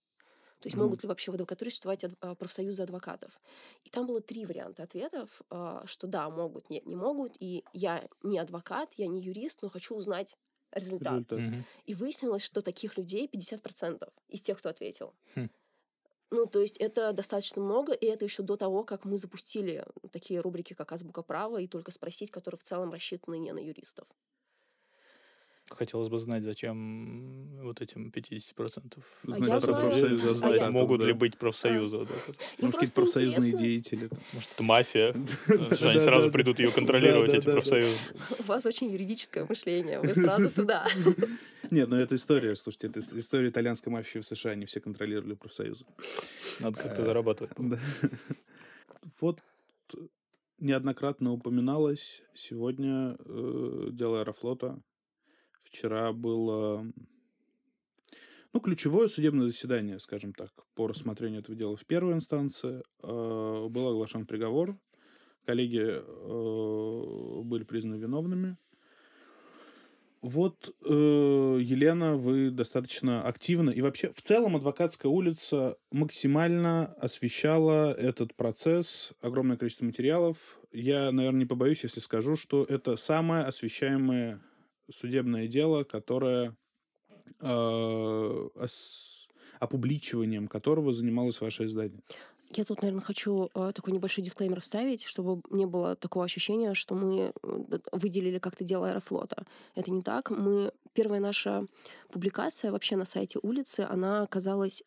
Speaker 3: То есть mm могут ли вообще в адвокатуре существовать а, профсоюзы адвокатов? И там было три варианта ответов, а, что да, могут, нет, не могут. И я не адвокат, я не юрист, но хочу узнать результат. результат. Mm-hmm. И выяснилось, что таких людей 50% из тех, кто ответил. Хм. Ну, то есть это достаточно много, и это еще до того, как мы запустили такие рубрики, как «Азбука права» и «Только спросить», которые в целом рассчитаны не на юристов.
Speaker 1: Хотелось бы знать, зачем вот этим 50%
Speaker 3: а. Знать,
Speaker 1: а могут ли быть профсоюзы. А.
Speaker 2: Может, какие-то профсоюзные деятели.
Speaker 1: Может, это мафия. Они сразу придут ее контролировать, эти профсоюзы.
Speaker 3: У вас очень юридическое мышление. Вы сразу туда.
Speaker 2: Нет, ну это история, слушайте, это история итальянской мафии в США, они все контролировали профсоюзы.
Speaker 1: Надо как-то зарабатывать.
Speaker 2: Вот неоднократно упоминалось сегодня э, дело Аэрофлота, Вчера было ну, ключевое судебное заседание, скажем так, по рассмотрению этого дела в первой инстанции. Э, был оглашен приговор. Коллеги э, были признаны виновными. Вот, э, Елена, вы достаточно активно и вообще в целом адвокатская улица максимально освещала этот процесс, огромное количество материалов. Я, наверное, не побоюсь, если скажу, что это самое освещаемое судебное дело, которое э, ос, опубличиванием которого занималось ваше издание.
Speaker 3: Я тут, наверное, хочу э, такой небольшой дисклеймер вставить, чтобы не было такого ощущения, что мы выделили как-то дело Аэрофлота. Это не так. Мы первая наша публикация вообще на сайте улицы, она оказалась,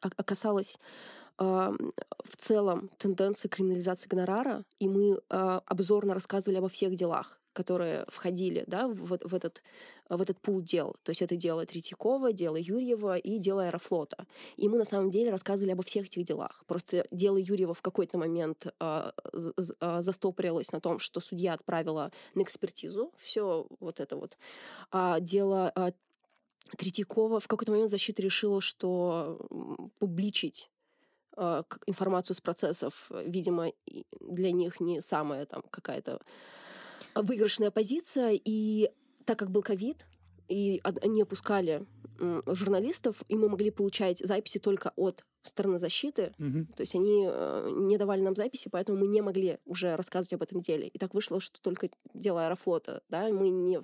Speaker 3: э, в целом тенденции криминализации гонорара, и мы э, обзорно рассказывали обо всех делах которые входили да, в, в, этот, в этот пул дел. То есть это дело Третьякова, дело Юрьева и дело Аэрофлота. И мы на самом деле рассказывали обо всех этих делах. Просто дело Юрьева в какой-то момент э, э, застопорилось на том, что судья отправила на экспертизу все вот это вот. А дело э, Третьякова в какой-то момент защита решила, что публичить информацию с процессов, видимо, для них не самая там какая-то выигрышная позиция, и так как был ковид, и они опускали журналистов, и мы могли получать записи только от стороны защиты.
Speaker 2: Угу.
Speaker 3: То есть они э, не давали нам записи, поэтому мы не могли уже рассказывать об этом деле. И так вышло, что только дело Аэрофлота, да, мы не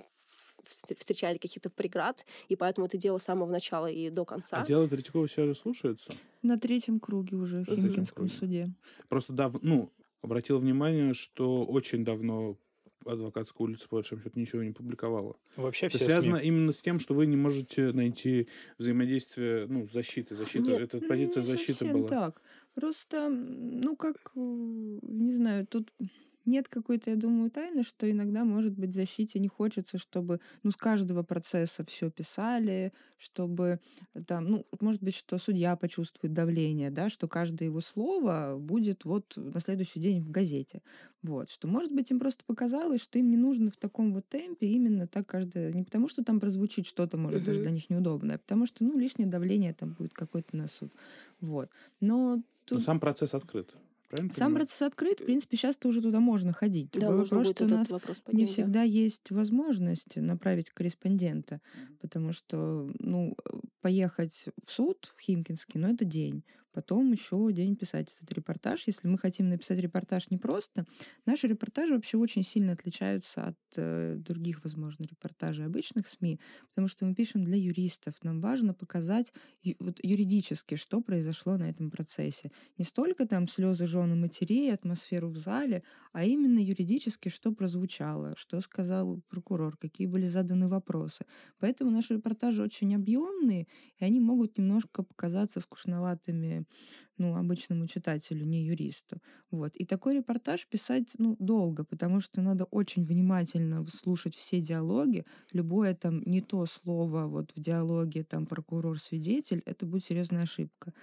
Speaker 3: встречали каких-то преград, и поэтому это дело с самого начала и до конца.
Speaker 2: А дело Третьякова сейчас слушается?
Speaker 4: На третьем круге уже в Химкинском суде.
Speaker 2: Просто, дав... ну, обратил внимание, что очень давно адвокатская улица, по большому счету, ничего не публиковала.
Speaker 1: Вообще
Speaker 2: Это связано СМИ. именно с тем, что вы не можете найти взаимодействие, ну, защиты. Защита,
Speaker 4: Нет,
Speaker 2: эта позиция
Speaker 4: не
Speaker 2: защиты была.
Speaker 4: так. Просто, ну, как, не знаю, тут нет какой-то, я думаю, тайны, что иногда, может быть, защите не хочется, чтобы, ну, с каждого процесса все писали, чтобы там, ну, может быть, что судья почувствует давление, да, что каждое его слово будет вот на следующий день в газете. Вот, что, может быть, им просто показалось, что им не нужно в таком вот темпе именно так каждое... Не потому, что там прозвучит что-то, может, даже для них неудобное, а потому что, ну, лишнее давление там будет какое-то на суд. Вот. Но
Speaker 2: тут... Но сам процесс открыт.
Speaker 4: Правильно Сам понимаю? процесс открыт, в принципе, сейчас-то уже туда можно ходить. Да, Другой вопрос, что у нас поднять, не всегда да. есть возможность направить корреспондента, потому что, ну, поехать в суд в Химкинске, ну, это день потом еще день писать этот репортаж. Если мы хотим написать репортаж не просто, наши репортажи вообще очень сильно отличаются от э, других, возможно, репортажей обычных СМИ, потому что мы пишем для юристов. Нам важно показать ю, вот, юридически, что произошло на этом процессе. Не столько там слезы жены матерей, атмосферу в зале, а именно юридически, что прозвучало, что сказал прокурор, какие были заданы вопросы. Поэтому наши репортажи очень объемные, и они могут немножко показаться скучноватыми ну, обычному читателю, не юристу. Вот. И такой репортаж писать ну, долго, потому что надо очень внимательно слушать все диалоги. Любое там не то слово вот в диалоге там прокурор-свидетель, это будет серьезная ошибка.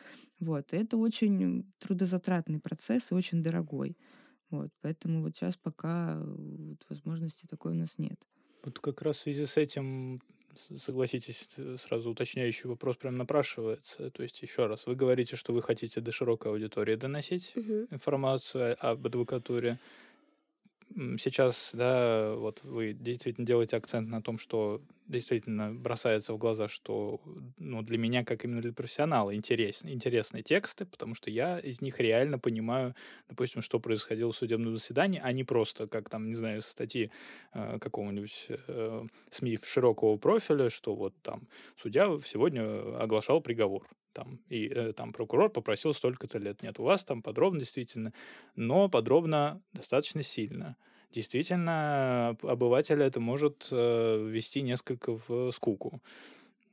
Speaker 4: Вот. И это очень трудозатратный процесс и очень дорогой. Вот. Поэтому вот сейчас пока вот, возможности такой у нас нет.
Speaker 1: Вот как раз в связи с этим согласитесь, э, сразу уточняющий вопрос прям напрашивается. То есть, еще раз, вы говорите, что вы хотите до широкой аудитории доносить угу. информацию об адвокатуре сейчас, да, вот вы действительно делаете акцент на том, что действительно бросается в глаза, что ну, для меня, как именно для профессионала, интересны, интересные тексты, потому что я из них реально понимаю, допустим, что происходило в судебном заседании, а не просто, как там, не знаю, статьи э, какого-нибудь э, СМИ широкого профиля, что вот там судья сегодня оглашал приговор там, и э, там прокурор попросил столько-то лет. Нет, у вас там подробно действительно, но подробно достаточно сильно. Действительно, обывателя это может э, ввести несколько в скуку.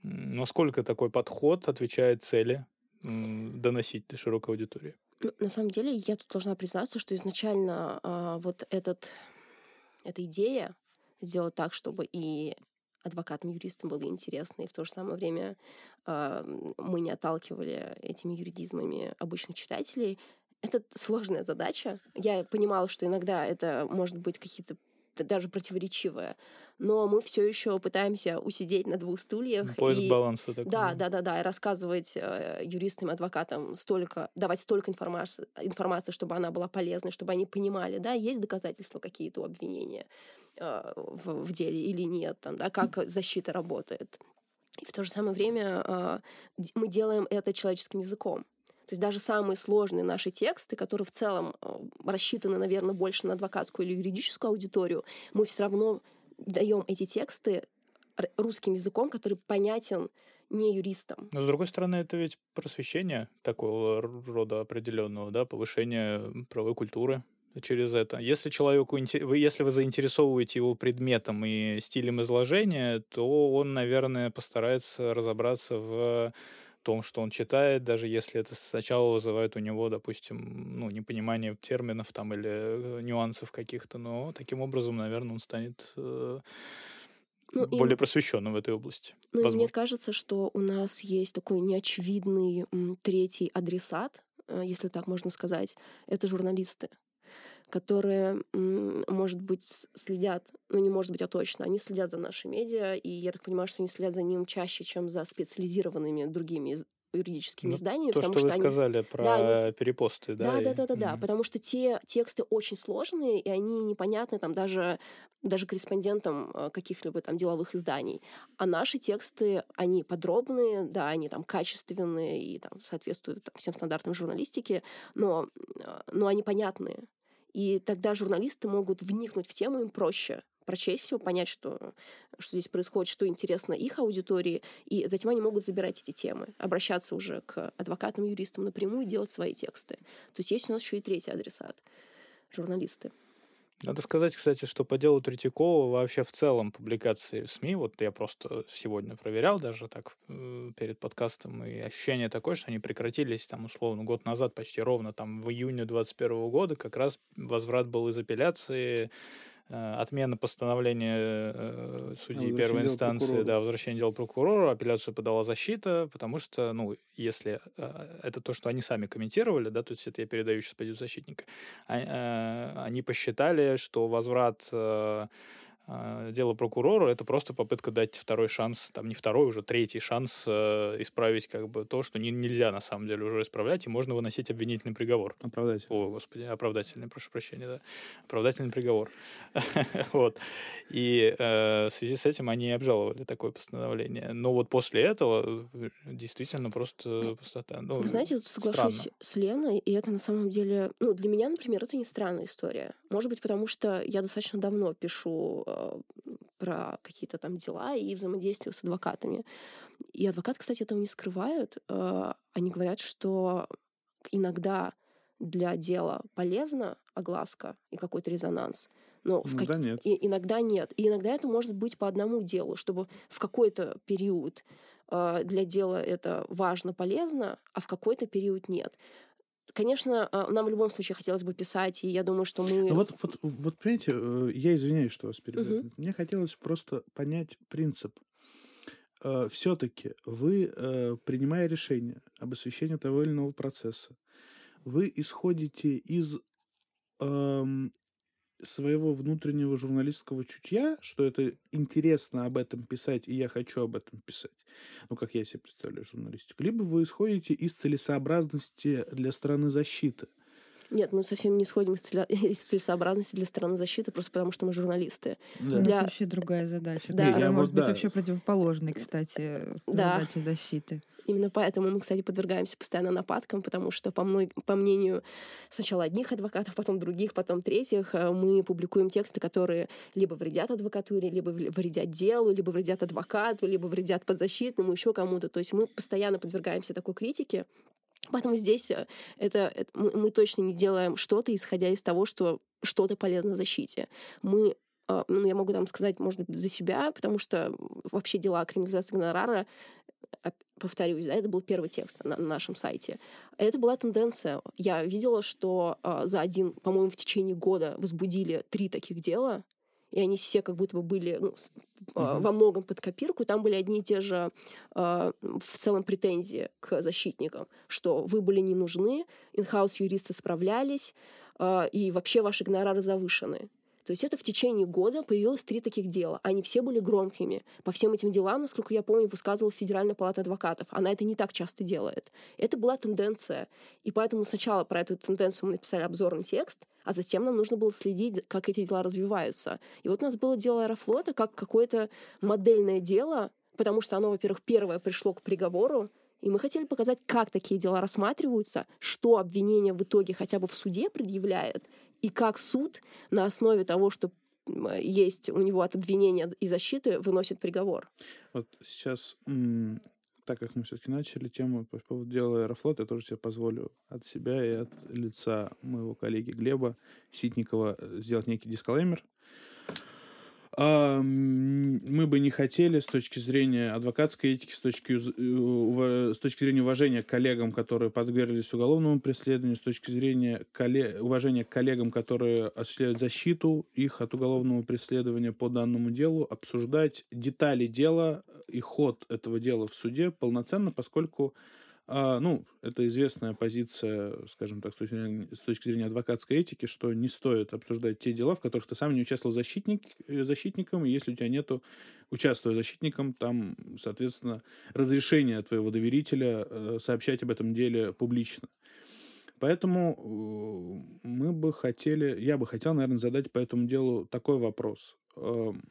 Speaker 1: Насколько такой подход отвечает цели э, доносить до широкой аудитории?
Speaker 3: Ну, на самом деле, я тут должна признаться, что изначально э, вот этот, эта идея сделать так, чтобы и адвокатам, юристам было интересно, и в то же самое время э, мы не отталкивали этими юридизмами обычных читателей. Это сложная задача. Я понимала, что иногда это может быть какие-то даже противоречивое. Но мы все еще пытаемся усидеть на двух стульях.
Speaker 1: Поиск и... баланса
Speaker 3: такой. Да, да, да, да, и рассказывать э, юристам, адвокатам столько, давать столько информации, информации, чтобы она была полезной, чтобы они понимали, да, есть доказательства какие-то у обвинения э, в, в деле или нет, там, да, как защита работает. И в то же самое время э, мы делаем это человеческим языком. То есть даже самые сложные наши тексты, которые в целом э, рассчитаны, наверное, больше на адвокатскую или юридическую аудиторию, мы все равно даем эти тексты русским языком, который понятен не юристам.
Speaker 1: Но, с другой стороны, это ведь просвещение такого рода определенного, да, повышение правовой культуры через это. Если человеку, если вы заинтересовываете его предметом и стилем изложения, то он, наверное, постарается разобраться в том, что он читает, даже если это сначала вызывает у него, допустим, ну, непонимание терминов там или э, нюансов каких-то, но таким образом, наверное, он станет э, ну, более и, просвещенным в этой области.
Speaker 3: Ну, мне кажется, что у нас есть такой неочевидный м, третий адресат, э, если так можно сказать, это журналисты которые, может быть, следят, ну не может быть, а точно, они следят за нашими медиа, и я так понимаю, что они следят за ним чаще, чем за специализированными другими юридическими ну, изданиями.
Speaker 1: То, что,
Speaker 3: что
Speaker 1: вы они... сказали про да, они... перепосты,
Speaker 3: да? Да, и... да, да, да, да, mm потому что те тексты очень сложные, и они непонятны там даже, даже корреспондентам э, каких-либо там деловых изданий. А наши тексты, они подробные, да, они там качественные и там соответствуют там, всем стандартам журналистики, но, э, но они понятные. И тогда журналисты могут вникнуть в тему, им проще прочесть все, понять, что, что здесь происходит, что интересно их аудитории, и затем они могут забирать эти темы, обращаться уже к адвокатам, юристам напрямую и делать свои тексты. То есть есть у нас еще и третий адресат — журналисты.
Speaker 1: Надо сказать, кстати, что по делу Третьякова вообще в целом публикации в СМИ, вот я просто сегодня проверял даже так э, перед подкастом, и ощущение такое, что они прекратились там условно год назад, почти ровно там в июне 21 года, как раз возврат был из апелляции, отмена постановления э, судьи первой инстанции, да, возвращение дела прокурору, апелляцию подала защита, потому что, ну, если э, это то, что они сами комментировали, да, то есть это я передаю сейчас позицию защитника, а, они посчитали, что возврат а, дело прокурору это просто попытка дать второй шанс, там не второй, уже третий шанс э, исправить как бы то, что не, нельзя на самом деле уже исправлять, и можно выносить обвинительный приговор.
Speaker 2: Оправдательный.
Speaker 1: О, господи, оправдательный, прошу прощения, да. Оправдательный приговор. вот. И э, в связи с этим они обжаловали такое постановление. Но вот после этого э, действительно просто пустота. Ну,
Speaker 3: Вы знаете, я соглашусь с Леной, и это на самом деле, ну, для меня, например, это не странная история. Может быть, потому что я достаточно давно пишу э, про какие-то там дела и взаимодействие с адвокатами. И адвокаты, кстати, этого не скрывают. Э, они говорят, что иногда для дела полезна огласка и какой-то резонанс, но
Speaker 2: иногда в как... нет.
Speaker 3: И, иногда нет. И иногда это может быть по одному делу, чтобы в какой-то период э, для дела это важно, полезно, а в какой-то период нет. Конечно, а, нам в любом случае хотелось бы писать, и я думаю, что мы...
Speaker 2: Ну вот, вот, вот понимаете, э, я извиняюсь, что вас перебиваю. Угу. Мне хотелось просто понять принцип. Э, Все-таки вы, э, принимая решение об освещении того или иного процесса, вы исходите из эм, своего внутреннего журналистского чутья, что это интересно об этом писать, и я хочу об этом писать, ну, как я себе представляю журналистику, либо вы исходите из целесообразности для стороны защиты –
Speaker 3: нет, мы совсем не сходим из, целя... из целесообразности для стороны защиты, просто потому что мы журналисты.
Speaker 4: Да. У нас вообще другая задача, да. которая может вот, быть да. вообще противоположной, кстати, да. задаче защиты.
Speaker 3: Именно поэтому мы, кстати, подвергаемся постоянно нападкам, потому что, по, мной, по мнению сначала одних адвокатов, потом других, потом третьих, э, мы публикуем тексты, которые либо вредят адвокатуре, либо вредят делу, либо вредят адвокату, либо вредят подзащитному, еще кому-то. То есть мы постоянно подвергаемся такой критике, Поэтому здесь э, это, это мы, точно не делаем что-то, исходя из того, что что-то полезно защите. Мы а, ну, я могу там сказать, может быть, за себя, потому что вообще дела о криминализации гонорара, а, повторюсь, да, это был первый текст на, на нашем сайте. Это была тенденция. Я видела, что э, за один, по-моему, в течение года возбудили три таких дела, и они все как будто бы были ну, uh-huh. во многом под копирку. Там были одни и те же э, в целом претензии к защитникам, что вы были не нужны, инхаус юристы справлялись, э, и вообще ваши гонорары завышены. То есть это в течение года появилось три таких дела. Они все были громкими. По всем этим делам, насколько я помню, высказывала Федеральная палата адвокатов. Она это не так часто делает. Это была тенденция. И поэтому сначала про эту тенденцию мы написали обзорный текст, а затем нам нужно было следить, как эти дела развиваются. И вот у нас было дело Аэрофлота как какое-то модельное дело, потому что оно, во-первых, первое пришло к приговору, и мы хотели показать, как такие дела рассматриваются, что обвинение в итоге хотя бы в суде предъявляет, и как суд на основе того, что есть у него от обвинения и защиты, выносит приговор.
Speaker 2: Вот сейчас, так как мы все-таки начали тему по поводу дела Аэрофлот, я тоже себе позволю от себя и от лица моего коллеги Глеба Ситникова э, сделать некий дисклеймер. А, мы бы не хотели с точки зрения адвокатской этики, с точки, э, с точки зрения уважения к коллегам, которые подверглись уголовному преследованию, с точки зрения уважения к коллегам, которые осуществляют защиту их от уголовного преследования по данному делу, обсуждать детали дела и ход этого дела в суде полноценно, поскольку ну, это известная позиция, скажем так, с точки, зрения, с точки зрения адвокатской этики, что не стоит обсуждать те дела, в которых ты сам не участвовал защитник, э, защитником, и если у тебя нету, участвуя защитником, там, соответственно, разрешения твоего доверителя э, сообщать об этом деле публично. Поэтому э, мы бы хотели, я бы хотел, наверное, задать по этому делу такой вопрос. Эм,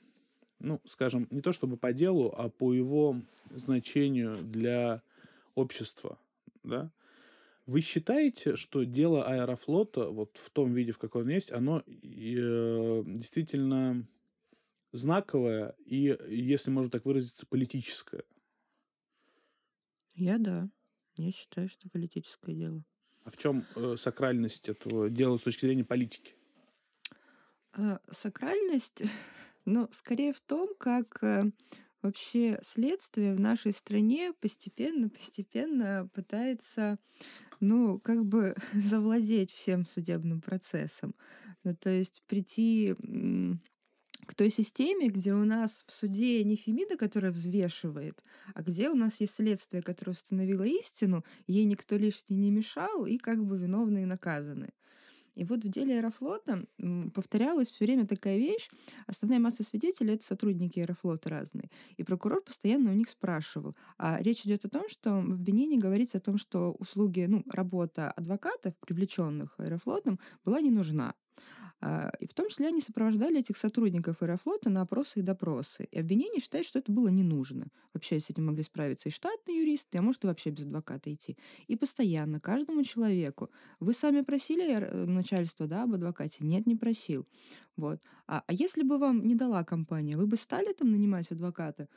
Speaker 2: ну, скажем, не то чтобы по делу, а по его значению для общества, да, вы считаете, что дело Аэрофлота, вот в том виде, в каком оно есть, оно э, действительно знаковое и, если можно так выразиться, политическое?
Speaker 4: Я да. Я считаю, что политическое дело.
Speaker 2: А в чем э, сакральность этого дела с точки зрения политики?
Speaker 4: Э, сакральность, ну, скорее в том, как э, вообще следствие в нашей стране постепенно-постепенно пытается, ну, как бы завладеть всем судебным процессом. Ну, то есть прийти к той системе, где у нас в суде не Фемида, которая взвешивает, а где у нас есть следствие, которое установило истину, ей никто лишний не мешал, и как бы виновные наказаны. И вот в деле Аэрофлота повторялась все время такая вещь. Основная масса свидетелей — это сотрудники Аэрофлота разные. И прокурор постоянно у них спрашивал. А речь идет о том, что в обвинении говорится о том, что услуги, ну, работа адвокатов, привлеченных Аэрофлотом, была не нужна. А, и в том числе они сопровождали этих сотрудников Аэрофлота на опросы и допросы. И обвинение считает, что это было не нужно. Вообще с этим могли справиться и штатные юристы, а может и вообще без адвоката идти. И постоянно каждому человеку. Вы сами просили э, начальство да, об адвокате? Нет, не просил. Вот. А, а если бы вам не дала компания, вы бы стали там нанимать адвоката?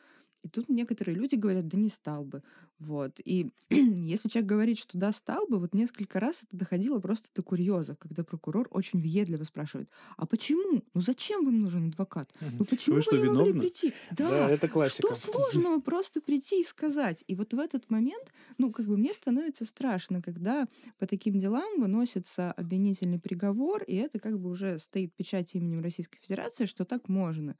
Speaker 4: И тут некоторые люди говорят, да не стал бы. Вот. И если человек говорит, что да, стал бы, вот несколько раз это доходило просто до курьезов, когда прокурор очень въедливо спрашивает, а почему? Ну зачем вам нужен адвокат? Ну почему
Speaker 2: вы,
Speaker 4: вы
Speaker 2: что,
Speaker 4: не могли
Speaker 2: виновны?
Speaker 4: прийти? Да,
Speaker 1: Да, это классика.
Speaker 4: Что сложного просто прийти и сказать? И вот в этот момент, ну, как бы мне становится страшно, когда по таким делам выносится обвинительный приговор, и это как бы уже стоит печать именем Российской Федерации, что так можно.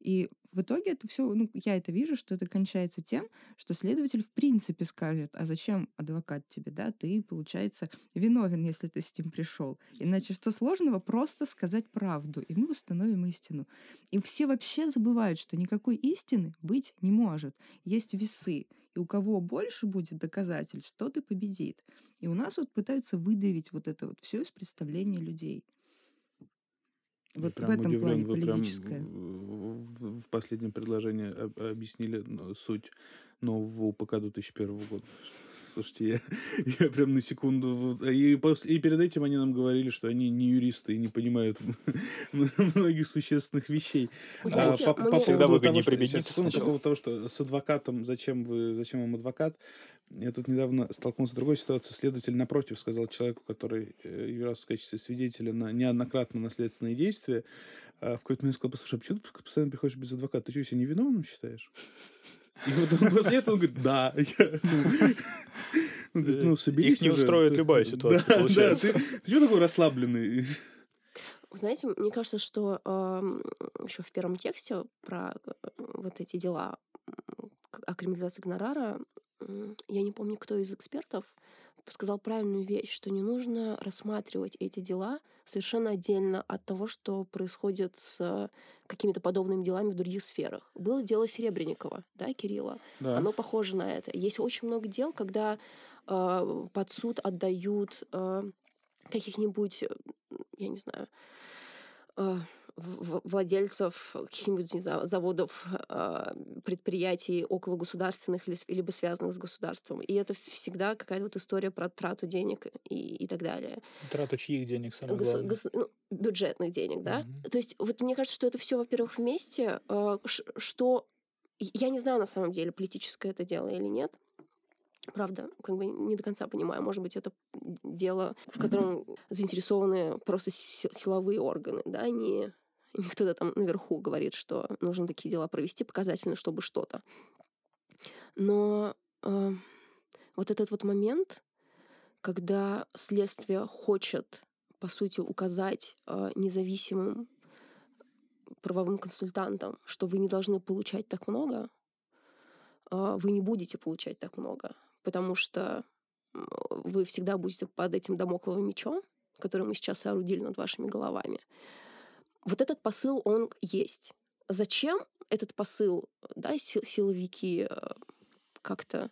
Speaker 4: И в итоге это все, ну, я это вижу, что это кончается тем, что следователь в принципе скажет, а зачем адвокат тебе, да, ты, получается, виновен, если ты с ним пришел. Иначе что сложного? Просто сказать правду, и мы установим истину. И все вообще забывают, что никакой истины быть не может. Есть весы, и у кого больше будет доказательств, тот и победит. И у нас вот пытаются выдавить вот это вот все из представления людей.
Speaker 2: Я
Speaker 4: Вот в
Speaker 2: прям
Speaker 4: этом
Speaker 2: удивлен,
Speaker 4: плане
Speaker 2: вы прям
Speaker 4: политическое.
Speaker 2: в, в- в последнем предложении об- объяснили ну, суть нового УПК 2001 года. Слушайте, я, я прям на секунду... а И, после, и перед этим они нам говорили, что они не юристы и не понимают многих существенных вещей. А,
Speaker 3: знаете,
Speaker 2: по, по
Speaker 3: мне-
Speaker 2: поводу
Speaker 1: Всегда выгоднее
Speaker 2: секунду, по
Speaker 1: сначала.
Speaker 2: поводу того, что с адвокатом, зачем, вы, зачем вам адвокат, я тут недавно столкнулся с другой ситуацией. Следователь напротив сказал человеку, который э, являлся в качестве свидетеля на неоднократно на следственные действия, а в какой-то момент сказал, послушай, а почему ты постоянно приходишь без адвоката? Ты что, себя невиновным считаешь? И вот он после этого он говорит, да. Ну, он говорит, ну, соберись
Speaker 1: Их не устроит любая ситуация, получается.
Speaker 2: ты, что такой расслабленный?
Speaker 3: Знаете, мне кажется, что еще в первом тексте про э, вот эти дела о криминализации гонорара, я не помню, кто из экспертов сказал правильную вещь, что не нужно рассматривать эти дела совершенно отдельно от того, что происходит с какими-то подобными делами в других сферах. Было дело Серебренникова, да, Кирилла?
Speaker 2: Да.
Speaker 3: Оно похоже на это. Есть очень много дел, когда э, под суд отдают э, каких-нибудь, я не знаю, в- владельцев каких-нибудь не знаю, заводов, э, предприятий около государственных или либо связанных с государством. И это всегда какая-то вот история про трату денег и, и так далее.
Speaker 1: Трату чьих денег самое
Speaker 3: Госу-
Speaker 1: главное.
Speaker 3: гос- ну, бюджетных денег, да?
Speaker 1: Мгм.
Speaker 3: То есть вот мне кажется, что это все, во-первых, вместе, ш- что я не знаю на самом деле, политическое это дело или нет. Правда, как бы не до конца понимаю. Может быть, это дело, в котором заинтересованы просто си- силовые органы, да, не, не кто-то там наверху говорит, что нужно такие дела провести показательно, чтобы что-то. Но э, вот этот вот момент, когда следствие хочет, по сути, указать э, независимым правовым консультантам, что вы не должны получать так много, э, вы не будете получать так много, потому что вы всегда будете под этим домокловым мечом, который мы сейчас соорудили над вашими головами. Вот этот посыл, он есть. Зачем этот посыл, да, си- силовики э, как-то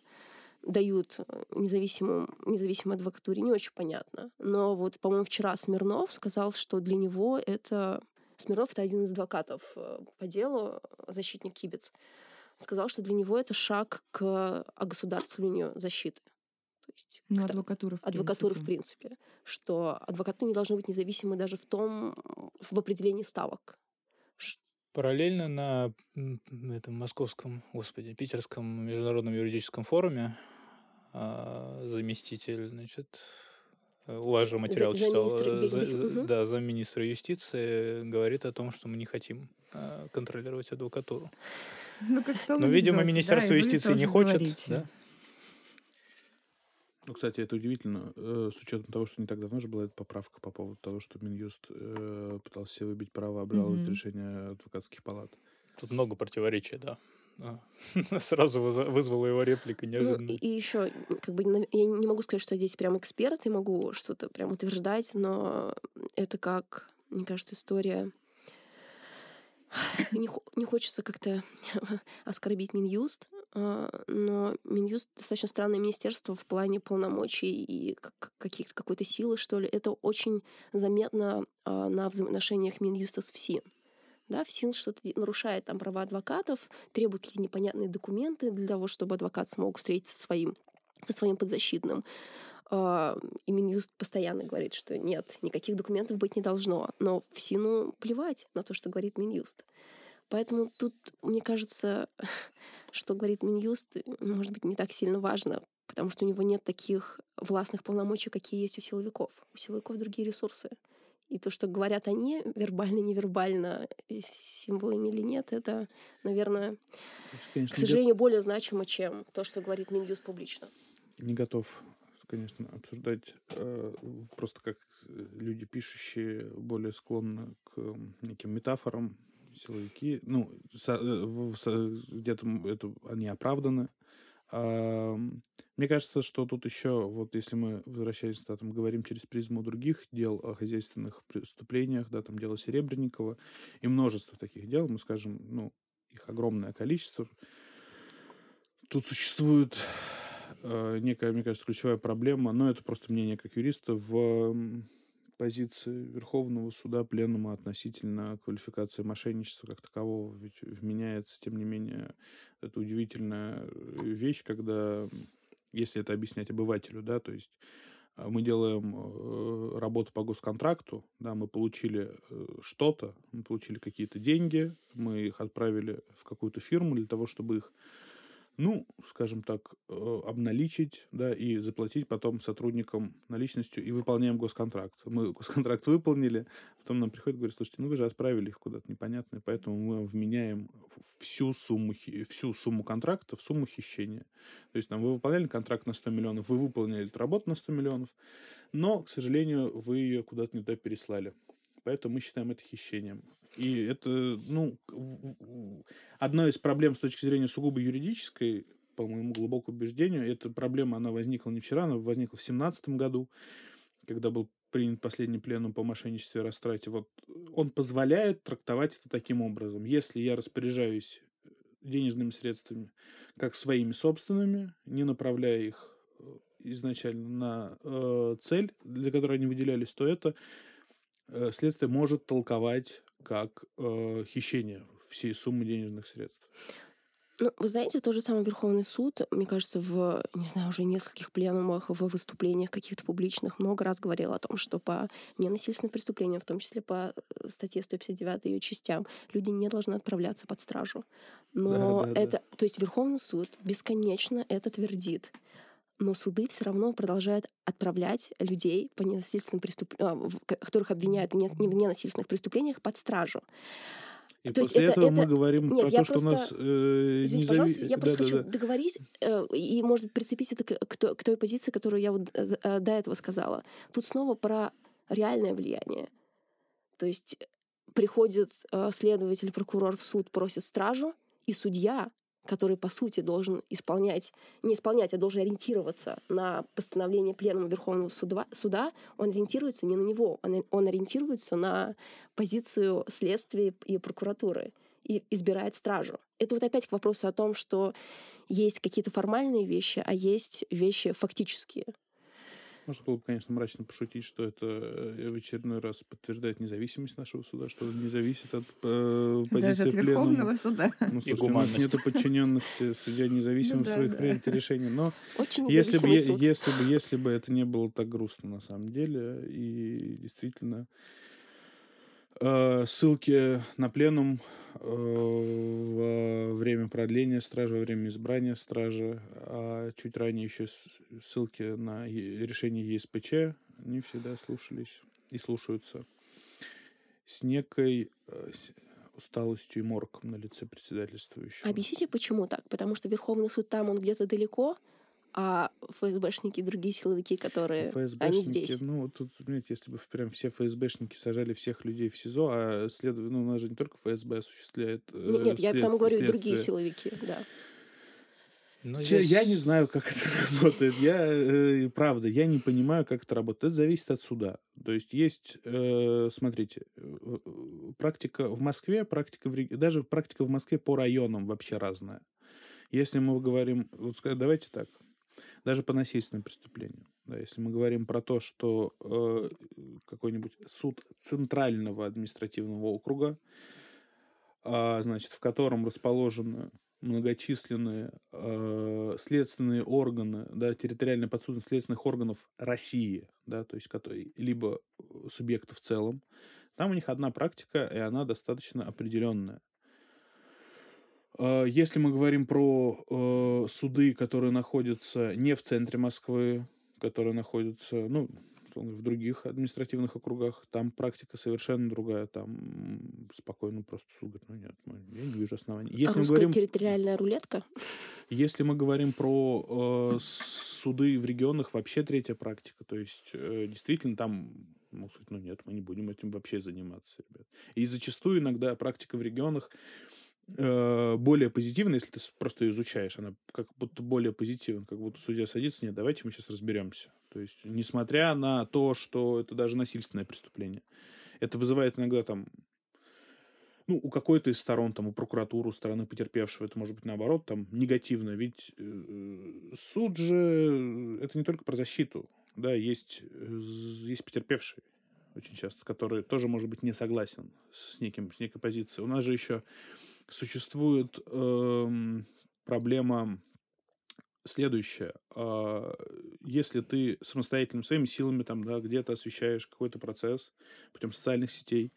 Speaker 3: дают э, независимым, независимой адвокатуре, не очень понятно. Но вот, по-моему, вчера Смирнов сказал, что для него это... Смирнов — это один из адвокатов э, по делу, защитник Кибец. Сказал, что для него это шаг к огосударствлению защиты. То есть
Speaker 4: Ну, адвокатура в
Speaker 3: адвокатуры в
Speaker 4: принципе.
Speaker 3: что адвокаты не должны быть независимы даже в том, в определении ставок.
Speaker 1: Параллельно на этом московском, господи, питерском международном юридическом форуме а, заместитель, значит, э, у вас же материал
Speaker 3: За-
Speaker 1: читал, э, за- за-
Speaker 3: Мгм.
Speaker 1: да, замминистра юстиции говорит о том, что мы не хотим э, контролировать адвокатуру.
Speaker 4: Ну, как в том
Speaker 1: Но, видимо, Министерство
Speaker 4: да,
Speaker 1: юстиции не хочет,
Speaker 4: говорите.
Speaker 1: да?
Speaker 2: Ну, кстати, это удивительно, э, с учетом того, что не так давно же была эта поправка по поводу того, что Минюст э, пытался выбить право обжаловать
Speaker 4: Мгм.
Speaker 2: решения адвокатских палат.
Speaker 1: Тут много противоречий, да. А. Сразу вызвала его реплика
Speaker 3: Ну,
Speaker 1: неожиданно.
Speaker 3: и, и еще, как бы, я не могу сказать, что я здесь прям эксперт и могу что-то прям утверждать, но это как, мне кажется, история... Не, не хочется как-то оскорбить Минюст, но Минюст достаточно странное министерство в плане полномочий и как- каких-то какой-то силы, что ли. Это очень заметно а, на взаимоотношениях Минюста с ФСИН. Да, ФСИН что-то нарушает там права адвокатов, требует какие-то непонятные документы для того, чтобы адвокат смог встретиться со своим, со своим подзащитным. А, И Минюст постоянно говорит, что нет, никаких документов быть не должно. Но ФСИНу плевать на то, что говорит Минюст. Поэтому тут, мне кажется, что говорит Минюст, может быть, не так сильно важно, потому что у него нет таких властных полномочий, какие есть у силовиков. У силовиков другие ресурсы. И то, что говорят они, вербально, невербально, э, символами или нет, это, наверное,
Speaker 2: конечно,
Speaker 3: к сожалению, более значимо, чем то, что говорит Минюст публично.
Speaker 2: не готов, конечно, обсуждать э, просто как э, люди, пишущие, более склонны к э, неким метафорам, силовики. Ну, э, где-то это они оправданы. А, мне кажется, что тут еще, вот если мы, возвращаясь, да, там, говорим через призму других дел о хозяйственных преступлениях, да, там, дело Серебренникова и множество таких дел, мы скажем, ну, их огромное количество, тут существует э, некая, мне кажется, ключевая проблема, но это просто мнение как юриста, в позиции Верховного суда Пленума относительно квалификации мошенничества как такового. Ведь вменяется, тем не менее, это удивительная э, вещь, когда, если это объяснять обывателю, да, то есть а, мы делаем э, работу по госконтракту, да, мы получили э, что-то, мы получили какие-то деньги, мы их отправили в какую-то фирму для того, чтобы их ну, скажем так, э, обналичить, да, и заплатить потом сотрудникам наличностью, и выполняем госконтракт. Мы госконтракт выполнили, потом нам приходит говорит, слушайте, ну вы же отправили их куда-то непонятно, поэтому мы вменяем всю сумму, всю сумму контракта в сумму хищения. То есть там вы выполняли контракт на 100 миллионов, вы выполнили работу на 100 миллионов, но, к сожалению, вы ее куда-то не туда переслали. Поэтому мы считаем это хищением. И это, ну, одна из проблем с точки зрения сугубо юридической, по моему глубокому убеждению, эта проблема, она возникла не вчера, она возникла в 2017 году, когда был принят последний пленум по мошенничеству и растрате. Вот он позволяет трактовать это таким образом. Если я распоряжаюсь денежными средствами как своими собственными, не направляя их э, изначально на э, цель, для которой они выделялись, то это э, следствие может толковать как э, хищение всей суммы денежных средств.
Speaker 3: Ну, вы знаете, тот же самый Верховный суд, мне кажется, в, не знаю, уже нескольких пленумах, в выступлениях каких-то публичных много раз говорил о том, что по ненасильственным преступлениям, в том числе по э, статье 159 ее частям, люди не должны отправляться под стражу. Но
Speaker 2: Да, да, да.
Speaker 3: это, то есть Верховный суд бесконечно это твердит. Но суды все равно продолжают отправлять людей по ненасильственным преступлениям, которых обвиняют в не- ненасильственных преступлениях под стражу.
Speaker 2: И
Speaker 3: То есть
Speaker 2: после
Speaker 3: это-
Speaker 2: этого мы
Speaker 3: это-
Speaker 2: говорим
Speaker 3: Нет,
Speaker 2: про
Speaker 3: я
Speaker 2: то, что у нас
Speaker 3: просто-
Speaker 2: э,
Speaker 3: Извините,
Speaker 2: незави-
Speaker 3: пожалуйста, я просто хочу
Speaker 2: Да-да-да.
Speaker 3: договорить э, и, может прицепить это к, к к той позиции, которую я вот э, э, до этого сказала. Тут снова про реальное влияние. То есть приходит э, следователь, прокурор в суд, просит стражу, и судья, который, по сути, должен исполнять, не исполнять, а должен ориентироваться на постановление Пленума Верховного суда, суда он ориентируется не на него, он, он ориентируется на позицию следствия и прокуратуры и избирает стражу. Это вот опять к вопросу о том, что есть какие-то формальные вещи, а есть вещи фактические.
Speaker 2: Можно было бы, конечно, мрачно пошутить, что это э, в очередной раз подтверждает независимость нашего суда, что он не зависит от э, позиции
Speaker 4: Даже от
Speaker 2: пленума.
Speaker 4: Верховного суда.
Speaker 2: Ну, слушайте, у нас нет подчиненности, судья независим
Speaker 4: Ну
Speaker 2: в
Speaker 4: да,
Speaker 2: своих
Speaker 4: да.
Speaker 2: принятии решений. Но
Speaker 3: Очень
Speaker 2: если бы, если, бы, если бы это не было так грустно на самом деле, и действительно э, ссылки на пленум э, во время продления стражи, во время избрания стражи, а чуть ранее еще ссылки на решение ЕСПЧ, они всегда слушались и слушаются с некой э, усталостью и морком на лице председательствующего.
Speaker 3: Объясните, почему так? Потому что Верховный суд там, он где-то далеко, а ФСБшники, другие силовики, которые ФСБшники, они здесь.
Speaker 2: Ну, тут, понимаете, если бы прям все ФСБшники сажали всех людей в СИЗО, а следовательно, ну, у нас же не только ФСБ осуществляет
Speaker 3: Нет, нет я потому говорю, другие силовики, да.
Speaker 2: Но здесь... Я не знаю, как это работает. Я, э, правда, я не понимаю, как это работает. Это зависит от суда. То есть есть, э, смотрите, э, практика в Москве, практика в, даже практика в Москве по районам вообще разная. Если мы говорим, вот давайте так, даже по насильственным преступлениям. Да, если мы говорим про то, что э, какой-нибудь суд центрального административного округа, э, значит, в котором расположены многочисленные э, следственные органы, да, территориальная подсудность следственных органов России, да, то есть которые, либо субъекты в целом, там у них одна практика, и она достаточно определенная. Э, если мы говорим про э, суды, которые находятся не в центре Москвы, которые находятся, ну, в других административных округах, там практика совершенно другая. Там спокойно просто суд говорит, ну нет, ну, я не вижу оснований.
Speaker 3: А если а мы говорим, территориальная рулетка?
Speaker 2: Если мы говорим про э, суды в регионах, вообще третья практика. То есть э, действительно там сказать, ну нет, мы не будем этим вообще заниматься, ребят. И зачастую иногда практика в регионах э, более позитивна, если ты просто изучаешь, она как будто более позитивна, как будто судья садится, нет, давайте мы сейчас разберемся. То есть, несмотря на то, что это даже насильственное преступление, это вызывает иногда там ну, у какой-то из сторон, там, у прокуратуры, у стороны потерпевшего, это может быть наоборот, там, негативно. Ведь э, суд же, это не только про защиту, да, есть, э, есть потерпевший очень часто, который тоже может быть не согласен с, неким, с некой позицией. У нас же еще существует э, проблема следующее. А, если ты самостоятельно, своими силами там, да, где-то освещаешь какой-то процесс путем социальных сетей,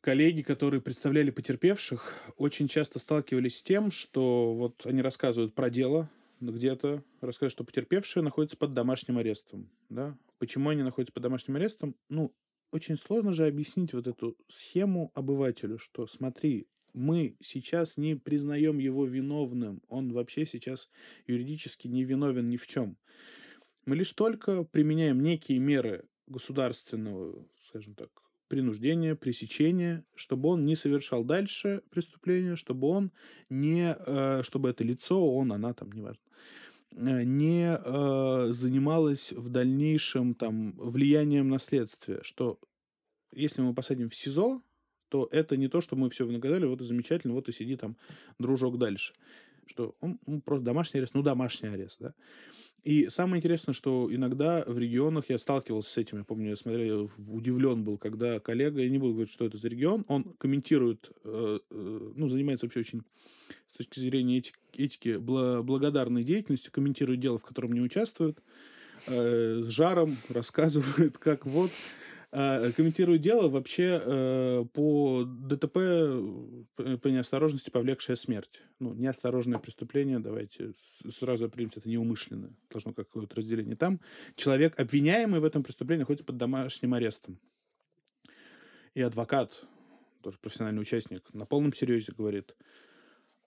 Speaker 2: коллеги, которые представляли потерпевших, очень часто сталкивались с тем, что вот они рассказывают про дело где-то, рассказывают, что потерпевшие находятся под домашним арестом. Да? Почему они находятся под домашним арестом? Ну, очень сложно же объяснить вот эту схему обывателю, что смотри, мы сейчас не признаем его виновным. Он вообще сейчас юридически не виновен ни в чем. Мы лишь только применяем некие меры государственного, скажем так, принуждения, пресечения, чтобы он не совершал дальше преступления, чтобы он не, э, чтобы это лицо, он, она там, неважно, э, не э, занималось в дальнейшем там влиянием на следствие, что если мы посадим в СИЗО, то это не то, что мы все наказали, вот и замечательно, вот и сиди там, дружок, дальше. Что он, он просто домашний арест, ну, домашний арест, да. И самое интересное, что иногда в регионах я сталкивался с этим, я помню, я смотрел, я удивлен был, когда коллега, я не буду говорить, что это за регион, он комментирует, э, э, ну, занимается вообще очень с точки зрения этики, этики благодарной деятельностью, комментирует дело, в котором не участвует, э, с жаром рассказывает, как вот комментирую дело вообще э, по ДТП э, по неосторожности повлекшая смерть. Ну, неосторожное преступление, давайте сразу определимся, это неумышленное. Должно какое-то разделение. Там человек, обвиняемый в этом преступлении, находится под домашним арестом. И адвокат, тоже профессиональный участник, на полном серьезе говорит,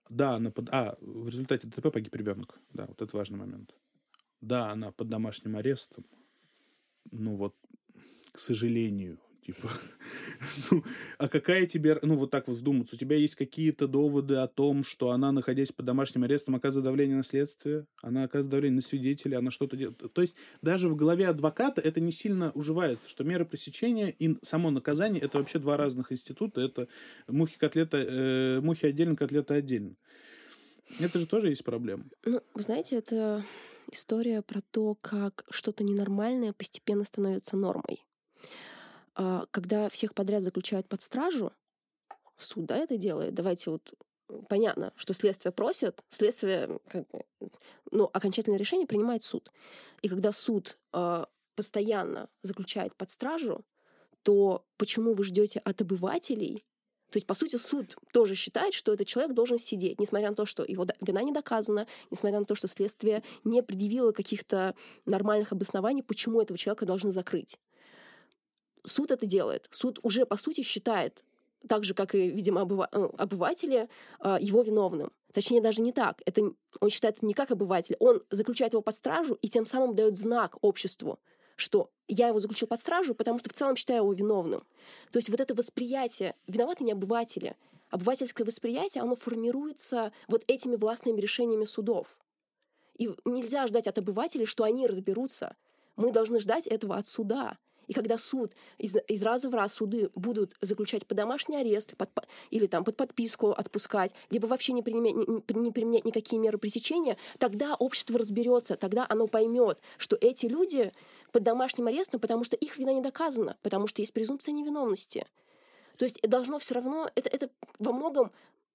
Speaker 2: да, она под... А, в результате ДТП погиб ребенок. Да, вот это важный момент. Да, она под домашним арестом. Ну вот к сожалению. Типа, ну, а какая тебе, ну, вот так вот вдуматься, у тебя есть какие-то доводы о том, что она, находясь под домашним арестом, оказывает давление на следствие, она оказывает давление на свидетелей, она что-то делает. То есть даже в голове адвоката это не сильно уживается, что мера пресечения и само наказание это вообще два разных института, это мухи котлета, э, мухи отдельно, котлета отдельно. Это же тоже есть проблема.
Speaker 3: Ну, вы знаете, это история про то, как что-то ненормальное постепенно становится нормой. А, когда всех подряд заключают под стражу, суд да, это делает, давайте вот понятно, что следствие просит, следствие, как бы, ну, окончательное решение принимает суд. И когда суд э, постоянно заключает под стражу, то почему вы ждете от обывателей То есть, по сути, суд тоже считает, что этот человек должен сидеть, несмотря на то, что его вина не доказана, несмотря на то, что следствие не предъявило каких-то нормальных обоснований, почему этого человека должны закрыть. Суд это делает. Суд уже, по сути, считает, так же, как и, видимо, обыва- э, обыватели, а, его виновным. Точнее, даже не так. Это, он считает это не как обыватель. Он заключает его под стражу и тем самым дает знак обществу, что я его заключил под стражу, потому что в целом считаю его виновным. То есть вот это восприятие, виноваты не обыватели, обывательское восприятие, оно формируется вот этими властными решениями судов. И нельзя ждать от обывателей, что они разберутся. Мы должны ждать этого от суда. И когда суд из, из раза в раз суды будут заключать под домашний арест под, или там под подписку отпускать, либо вообще не применять, не, не применять никакие меры пресечения, тогда общество разберется, тогда оно поймет, что эти люди под домашним арестом, потому что их вина не доказана, потому что есть презумпция невиновности. То есть должно все равно, это, это во многом,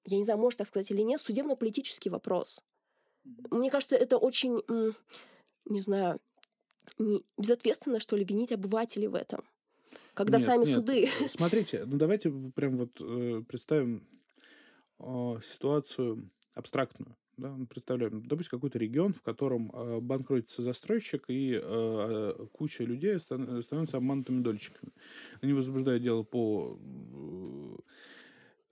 Speaker 3: я не знаю, может так сказать или нет, судебно-политический вопрос. Мне кажется, это очень, не знаю, не безответственно, что ли, винить обывателей в этом. Когда
Speaker 2: нет,
Speaker 3: сами
Speaker 2: нет.
Speaker 3: суды...
Speaker 2: Смотрите, ну давайте прям вот э, представим э, ситуацию абстрактную. Да, представляем, допустим, какой-то регион, в котором э, банкротится застройщик, и э, куча людей стан- становятся обманутыми дольщиками. Они возбуждают дело по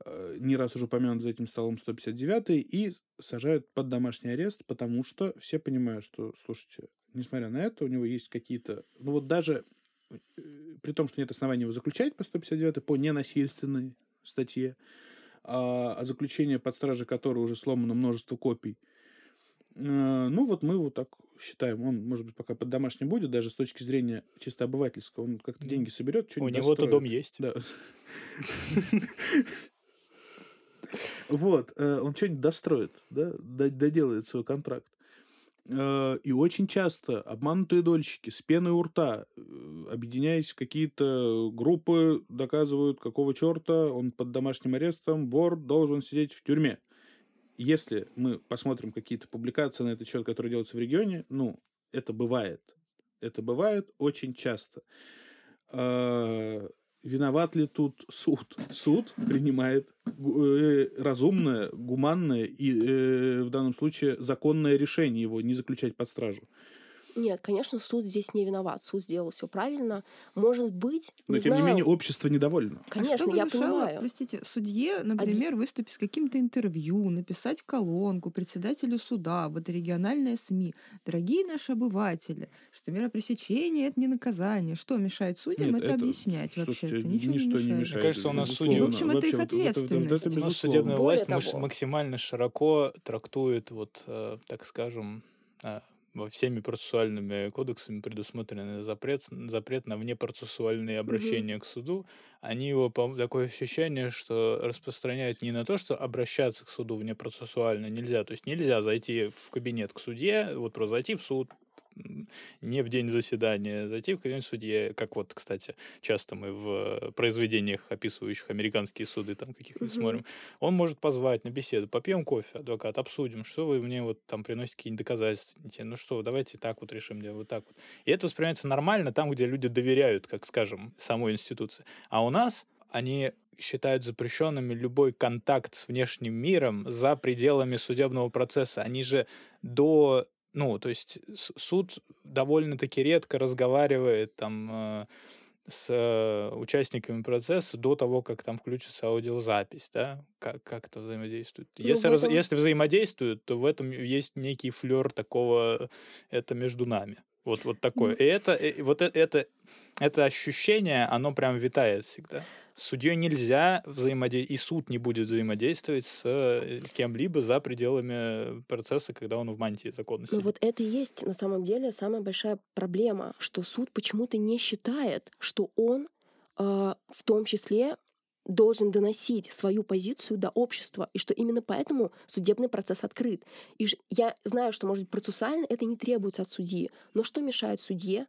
Speaker 2: э, не раз уже упомянут за этим столом 159 и сажают под домашний арест, потому что все понимают, что, слушайте, несмотря на это, у него есть какие-то... Ну вот даже э, при том, что нет оснований его заключать по 159 по ненасильственной статье, а, а заключение под стражей которой уже сломано множество копий. А, ну, вот мы вот так считаем. Он, может быть, пока под домашним будет, даже с точки зрения чисто обывательского. Он как-то деньги соберет,
Speaker 1: У него-то дом есть.
Speaker 2: Да. Вот, э, он что-нибудь достроит, да, доделает свой контракт. Э, и очень часто обманутые дольщики с пеной у рта, э, объединяясь в какие-то группы, доказывают, какого черта он под домашним арестом, вор должен сидеть в тюрьме. Если мы посмотрим какие-то публикации на этот счет, которые делаются в регионе, ну, это бывает. Это бывает очень часто. Виноват ли тут суд? Суд принимает э, разумное, гуманное и э, в данном случае законное решение его не заключать под стражу.
Speaker 3: Нет, конечно, суд здесь не виноват. Суд сделал все правильно. Может быть,
Speaker 2: Но,
Speaker 3: не
Speaker 2: тем
Speaker 3: знаю,
Speaker 2: не менее, общество недовольно.
Speaker 3: Конечно,
Speaker 4: а что бы
Speaker 3: я
Speaker 4: мешало,
Speaker 3: понимаю.
Speaker 4: простите, судье, например, выступить с каким-то интервью, написать колонку председателю суда, вот региональные СМИ. Дорогие наши обыватели, что мера пресечения — это не наказание. Что мешает судьям
Speaker 2: Нет,
Speaker 4: это,
Speaker 2: это-
Speaker 4: объяснять
Speaker 2: слушайте,
Speaker 4: вообще-то? Ничего
Speaker 2: ничто не
Speaker 4: не мешает.
Speaker 2: мешает.
Speaker 1: Мне кажется, у нас судьи-
Speaker 4: В общем, это их
Speaker 2: Вообще, вот это- это
Speaker 4: ответственность.
Speaker 1: У нас
Speaker 2: безусловно.
Speaker 1: судебная власть
Speaker 3: того.
Speaker 1: максимально широко трактует, вот, э, так скажем, э, во всеми процессуальными кодексами предусмотренный запрет, запрет на внепроцессуальные обращения к суду. Они его, по- такое ощущение, что распространяют не на то, что обращаться к суду внепроцессуально нельзя. То есть нельзя зайти в кабинет к судье, вот просто зайти в суд, не в день заседания, зайти в кабинет судье, как вот, кстати, часто мы в произведениях, описывающих американские суды, там каких-нибудь
Speaker 3: Мгм.
Speaker 1: смотрим, он может позвать на беседу, попьем кофе, адвокат, обсудим, что вы мне вот там приносите какие-нибудь доказательства, ну что, давайте так вот решим, дело вот так вот. И это воспринимается нормально там, где люди доверяют, как скажем, самой институции. А у нас они считают запрещенными любой контакт с внешним миром за пределами судебного процесса. Они же до ну, то есть суд довольно-таки редко разговаривает там э, с э, участниками процесса до того, как там включится аудиозапись, да, как, как это взаимодействует.
Speaker 3: Ну,
Speaker 1: если,
Speaker 3: в
Speaker 1: раз-
Speaker 3: этом-
Speaker 1: если взаимодействуют, то в этом есть некий флер такого, это между нами. Вот, вот такое. И это, и вот э- это, это ощущение, оно прям витает всегда. С судьей нельзя взаимодействовать, и суд не будет взаимодействовать с э, кем-либо за пределами процесса, когда он в мантии законности.
Speaker 3: Но вот это и есть на самом деле самая большая проблема, что суд почему-то не считает, что он а, в том числе должен доносить свою позицию до общества, и что именно поэтому судебный процесс открыт. И я знаю, что, может быть, процессуально это не требуется от судьи, но что мешает судье?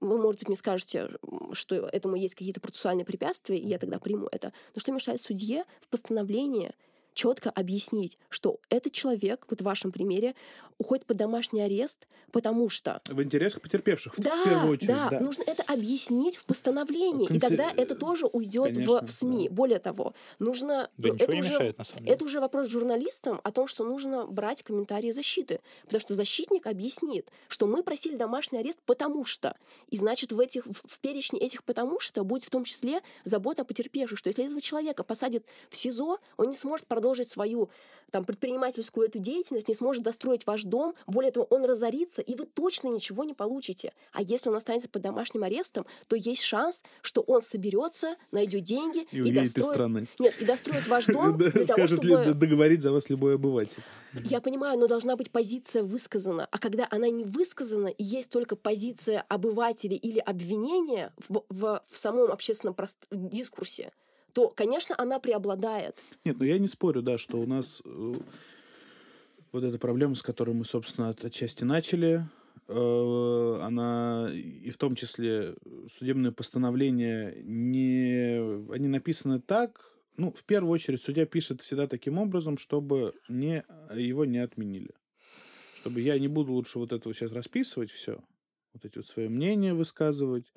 Speaker 3: Вы, может быть, мне скажете, что этому есть какие-то процессуальные препятствия, и я тогда приму это. Но что мешает судье в постановлении четко объяснить, что этот человек, вот в вашем примере, уходит под домашний арест, потому что...
Speaker 2: В интересах потерпевших,
Speaker 3: да,
Speaker 2: в первую очередь.
Speaker 3: Да, да, нужно это объяснить в постановлении, Конце... и тогда это тоже уйдет в, в СМИ. Да. Более того, нужно...
Speaker 1: Да, ну,
Speaker 3: это уже,
Speaker 1: мешает, на самом деле.
Speaker 3: Это уже вопрос журналистам о том, что нужно брать комментарии защиты, потому что защитник объяснит, что мы просили домашний арест потому что, и значит в этих в перечне этих потому что будет в том числе забота о потерпевших, что если этого человека посадят в СИЗО, он не сможет продолжить свою там, предпринимательскую эту деятельность, не сможет достроить ваш дом, более того, он разорится, и вы точно ничего не получите. А если он останется под домашним арестом, то есть шанс, что он соберется, найдет деньги
Speaker 2: и, и достроит...
Speaker 3: из
Speaker 2: страны.
Speaker 3: Нет, и достроит ваш дом для того, чтобы...
Speaker 2: договорить за вас любой обыватель.
Speaker 3: Я понимаю, но должна быть позиция высказана. А когда она не высказана, и есть только позиция обывателя или обвинения в, в, в самом общественном прост... дискурсе, то, конечно, она преобладает.
Speaker 2: Нет, ну я не спорю, да, что у нас э, вот эта проблема, с которой мы, собственно, от, отчасти начали, э, она и в том числе судебные постановления не они написаны так, ну в первую очередь судья пишет всегда таким образом, чтобы не его не отменили, чтобы я не буду лучше вот этого сейчас расписывать все, вот эти вот свои мнения высказывать,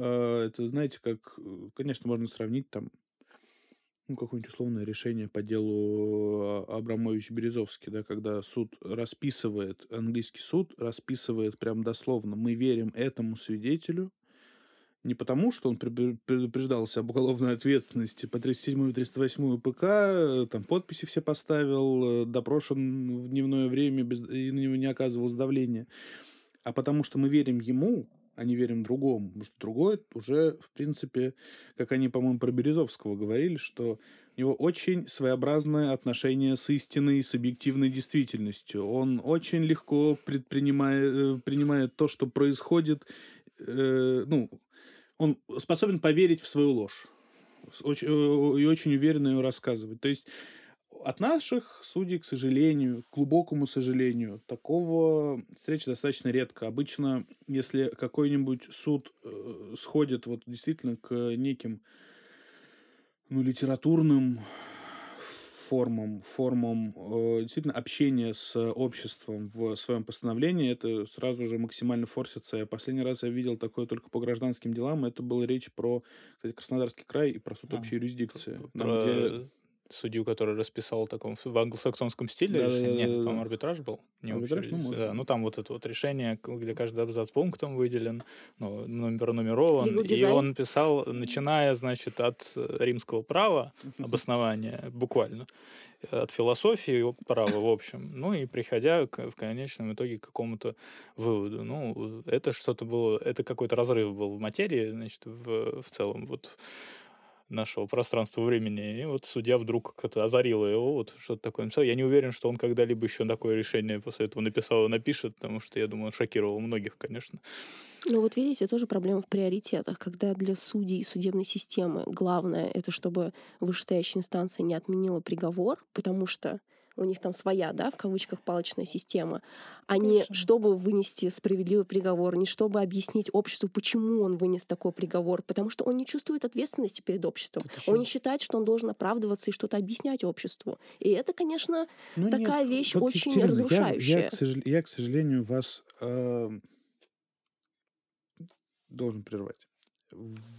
Speaker 2: это, знаете, как, э, конечно, можно сравнить там, ну, какое-нибудь условное решение по делу а, Абрамович-Березовский, да, когда суд расписывает, английский суд расписывает прям дословно, мы верим этому свидетелю, не потому, что он предупреждался об уголовной ответственности по 37 и 308 ПК, там подписи все поставил, э, допрошен в дневное время, без, и на него не оказывалось давления, а потому что мы верим ему, не верим другому. Потому что другой уже, в принципе, как они, по-моему, про Березовского говорили, что у него очень своеобразное отношение с истиной, с объективной действительностью. Он очень легко предпринимает, э, принимает то, что происходит. Э, ну, он способен поверить в свою ложь. Очень, э, и очень уверенно ее рассказывать. То есть от наших судей, к сожалению, к глубокому сожалению, такого встречи достаточно редко. Обычно, если какой-нибудь суд э, сходит вот действительно к неким ну, литературным формам, формам э, действительно общения с обществом в своем постановлении, это сразу же максимально форсится. Я последний раз я видел такое только по гражданским делам. Это была речь про, кстати, Краснодарский край и про суд общей юрисдикции.
Speaker 1: Про... Там, где судью, который расписал в таком в англосаксонском стиле да, решение. Нет, по-моему, арбитраж был. Не арбитраж, ну, может. Да, ну там вот это вот решение, где каждый абзац пунктом выделен, ну, номер нумерован. И он писал, начиная, значит, от э, римского права, обоснования, буквально, от философии права, в общем, ну и приходя к, в конечном итоге к какому-то выводу. Ну, это что-то было, это какой-то разрыв был в материи, значит, в, в целом. Вот нашего пространства-времени. И вот судья вдруг как-то озарила его, вот что-то такое написал. Я не уверен, что он когда-либо еще такое решение после этого написал и напишет, потому что, я думаю, он шокировал многих, конечно.
Speaker 3: Ну вот видите, тоже проблема в приоритетах, когда для судей и судебной системы главное это, чтобы вышестоящая инстанция не отменила приговор, потому что у них там своя, да, в кавычках, палочная система, а не чтобы вынести справедливый приговор, не чтобы объяснить обществу, почему он вынес такой приговор, потому что он не чувствует ответственности перед обществом. Он не считает, что он должен оправдываться и что-то объяснять обществу. И это, конечно, ну, такая нет, вещь вот, очень Екатерина, разрушающая.
Speaker 2: Я, я, к сожалению, я, к сожалению, вас э, должен прервать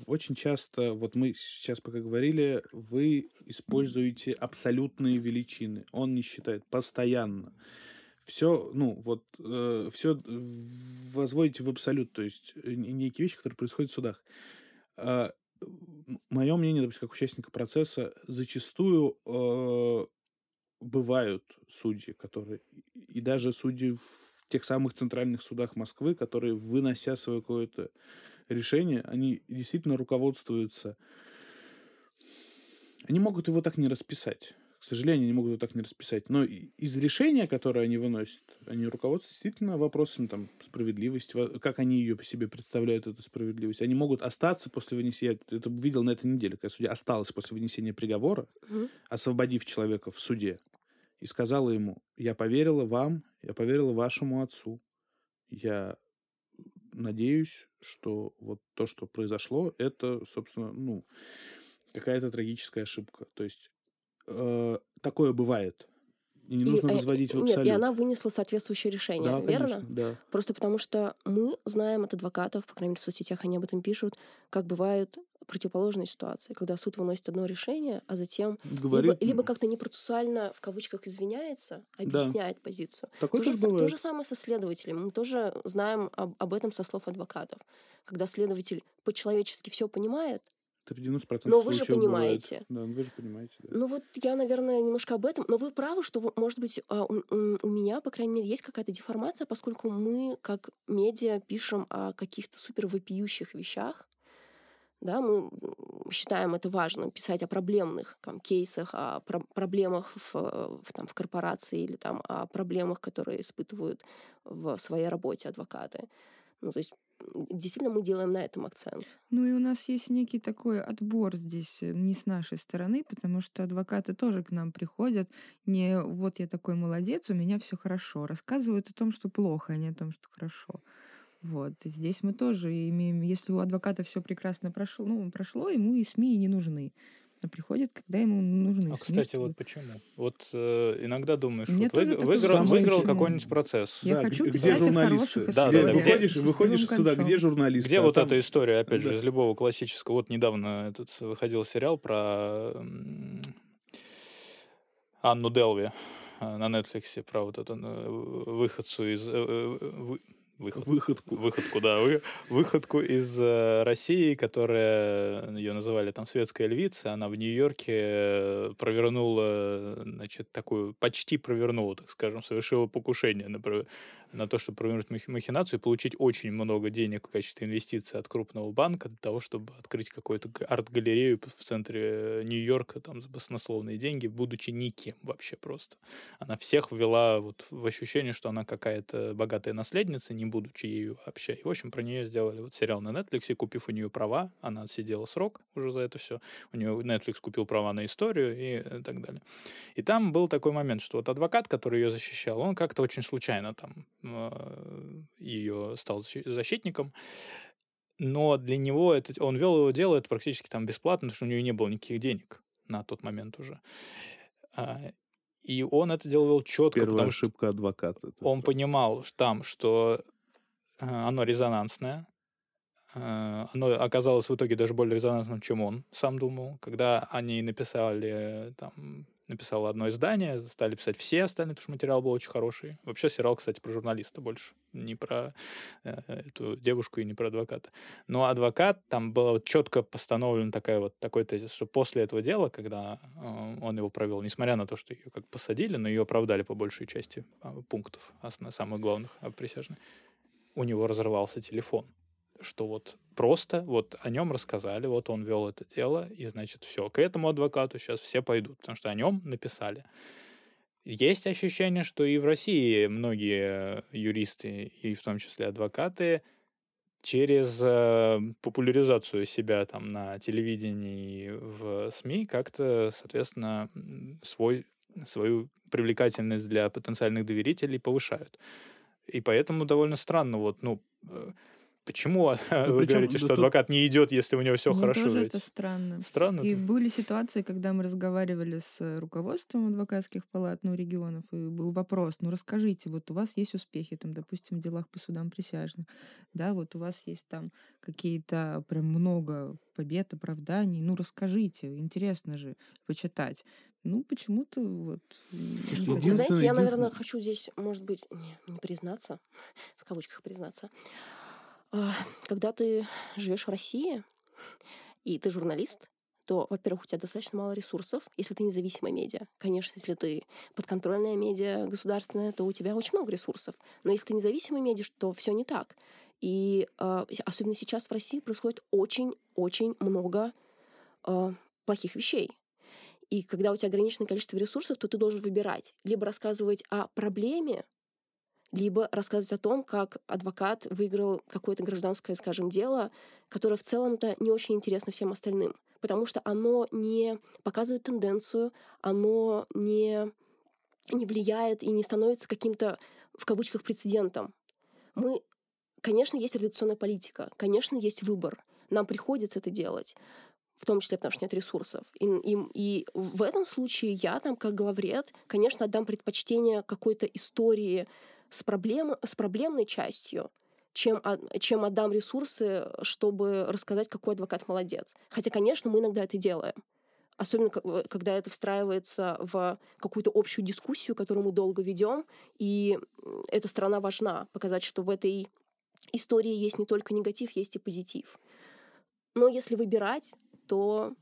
Speaker 2: очень часто, вот мы сейчас пока говорили, вы используете абсолютные величины. Он не считает постоянно. Все, ну, вот, э, все возводите в абсолют, то есть э, некие вещи, которые происходят в судах. Э, мое мнение, допустим, как участника процесса, зачастую э, бывают судьи, которые, и даже судьи в тех самых центральных судах Москвы, которые, вынося свое какое-то решения, они действительно руководствуются... Они могут его так не расписать. К сожалению, они могут его так не расписать. Но из решения, которое они выносят, они руководствуются действительно вопросом там, справедливости, как они ее по себе представляют, эту справедливость. Они могут остаться после вынесения... Я это видел на этой неделе, когда судья осталась после вынесения приговора, угу. освободив человека в суде, и сказала ему, я поверила вам, я поверила вашему отцу, я надеюсь, что вот то, что произошло, это, собственно, ну, какая-то трагическая ошибка. То есть э, такое бывает. И не
Speaker 3: И,
Speaker 2: нужно
Speaker 3: э,
Speaker 2: возводить в
Speaker 3: Нет,
Speaker 2: абсолют.
Speaker 3: и она вынесла соответствующее решение,
Speaker 2: да,
Speaker 3: верно?
Speaker 2: конечно, да.
Speaker 3: Просто потому что мы знаем от адвокатов, по крайней мере, в соцсетях они об этом пишут, как бывают противоположные ситуации, когда суд выносит одно решение, а затем
Speaker 2: Говорит,
Speaker 3: либо, либо как-то непроцессуально в кавычках извиняется, объясняет позицию.
Speaker 2: такое
Speaker 3: То же, са- то
Speaker 2: бывает.
Speaker 3: же самое со следователем. Мы тоже знаем об, об этом со слов адвокатов. Когда следователь по-человечески все понимает,
Speaker 2: Это в 90%
Speaker 3: Но вы же
Speaker 2: случаев бывает.
Speaker 3: понимаете.
Speaker 2: Да, вы же понимаете. Да.
Speaker 3: Ну вот я, наверное, немножко об этом. Но вы правы, что, может быть, а, у, у- меня, по крайней мере, есть какая-то деформация, поскольку мы, как медиа, пишем о каких-то супер вопиющих вещах. Да, мы считаем это важным, писать о проблемных там, кейсах, о про- проблемах в, э, в, там, в корпорации или там, о проблемах, которые испытывают в своей работе адвокаты. Ну, то есть, действительно, мы делаем на этом акцент.
Speaker 4: Ну и у нас есть некий такой отбор здесь э, не с нашей стороны, потому что адвокаты тоже к нам приходят не вот я такой молодец, у меня все хорошо, рассказывают о том, что плохо, а не о том, что хорошо. Вот. И здесь мы тоже имеем, если у адвоката все прекрасно прошло, ну, прошло, ему и СМИ не нужны. А приходит, когда ему нужны
Speaker 1: А, кстати,
Speaker 4: чтобы-
Speaker 1: вот почему? Вот э, иногда думаешь,
Speaker 4: Мне
Speaker 1: вот вы- выиграл, выиграл какой-нибудь процесс.
Speaker 4: Я
Speaker 2: Да,
Speaker 4: хочу
Speaker 2: где журналисты?
Speaker 1: Да, да, да, где-
Speaker 2: выходишь, выходишь сюда, где журналисты?
Speaker 1: Где
Speaker 2: А
Speaker 1: вот
Speaker 2: там-
Speaker 1: эта история, опять же,
Speaker 2: Да.
Speaker 1: из любого классического? Вот недавно этот выходил сериал про Анну Делви э, на Netflix, про вот эту э, выходцу из... вы- выход-
Speaker 2: Выходку.
Speaker 1: выходку, да, вы- выходку из э, России, которая ее называли там светская львица, она в Нью-Йорке э, провернула, значит, такую, почти провернула, так скажем, совершила покушение на, на то, чтобы провернуть мах- махинацию и получить очень много денег в качестве инвестиций от крупного банка для того, чтобы открыть какую-то арт-галерею в центре э, Нью-Йорка там за баснословные деньги, будучи никем вообще просто. Она всех ввела вот в ощущение, что она какая-то богатая наследница, не будучи ею вообще. И, в общем, про нее сделали вот сериал на Netflix, купив у нее права. Она отсидела срок уже за это все. У нее Netflix купил права на историю и э, так далее. И там был такой момент, что вот адвокат, который ее защищал, он как-то очень случайно там ее стал защи- защитником. Но для него это, он вел его дело это практически там бесплатно, потому что у него не было никаких денег на тот момент уже. А, И он это дело вел четко,
Speaker 2: Первая
Speaker 1: потому
Speaker 2: ошибка адвоката.
Speaker 1: он
Speaker 2: что?
Speaker 1: понимал там, что э, оно резонансное. Э, Оно оказалось в итоге даже более резонансным, чем он сам думал. Когда они написали, э, там, написало одно издание, стали писать все остальные, потому что материал был очень хороший. Вообще сериал, кстати, про журналиста больше, не про э, эту девушку и не про адвоката. Но адвокат, там было четко постановлена такая вот, такой тезис, что после этого дела, когда э, он его провел, несмотря на то, что ее как посадили, но ее оправдали по большей части а, пунктов, основ- самых главных а, присяжных, у него разрывался телефон. Что вот просто вот о нем рассказали, вот он вел это дело, и значит все, к этому адвокату сейчас все пойдут, потому что о нем написали. Есть ощущение, что и в России многие юристы, и в том числе адвокаты, через э, популяризацию себя там на телевидении и в СМИ как-то, соответственно, свой, свою привлекательность для потенциальных доверителей повышают. И поэтому довольно странно, вот, ну, э, почему вы
Speaker 2: причем,
Speaker 1: говорите, что
Speaker 2: тут-
Speaker 1: адвокат не идет, если у него все
Speaker 4: Мне
Speaker 1: хорошо?
Speaker 4: тоже
Speaker 1: ведь
Speaker 4: это странно.
Speaker 1: Странно.
Speaker 4: И
Speaker 1: это.
Speaker 4: были ситуации, когда мы разговаривали с э, руководством адвокатских палат, ну, регионов, и был вопрос, ну, расскажите, вот у вас есть успехи, там, допустим, в делах по судам присяжных, да, вот у вас есть там какие-то прям много побед, оправданий, ну, расскажите, интересно же почитать. Ну, почему-то вот...
Speaker 2: Слушайте,
Speaker 3: знаете, я, наверное, хочу здесь, может быть, не, не признаться, в кавычках признаться. А, Когда ты живешь в России, и ты журналист, то, во-первых, у тебя достаточно мало ресурсов, если ты независимая медиа. Конечно, если ты подконтрольная медиа государственная, то у тебя очень много ресурсов. Но если ты независимая медиа, то все не так. И а, особенно сейчас в России происходит очень-очень много а, плохих вещей. И когда у тебя ограниченное количество ресурсов, то ты должен выбирать. Либо рассказывать о проблеме, либо рассказывать о том, как адвокат выиграл какое-то гражданское, скажем, дело, которое в целом-то не очень интересно всем остальным. Потому что оно не показывает тенденцию, оно не, не влияет и не становится каким-то, в кавычках, прецедентом. Мы, конечно, есть редакционная политика, конечно, есть выбор. Нам приходится это делать. в том числе потому что нет ресурсов. И, и, и в этом случае я там, как главред, конечно, отдам предпочтение какой-то истории с, проблем, с проблемной частью, чем, чем отдам ресурсы, чтобы рассказать, какой адвокат молодец. Хотя, конечно, мы иногда это делаем. Особенно, когда это встраивается в какую-то общую дискуссию, которую мы долго ведем, и эта сторона важна, показать, что в этой истории есть не только негатив, есть и позитив. Но если выбирать, то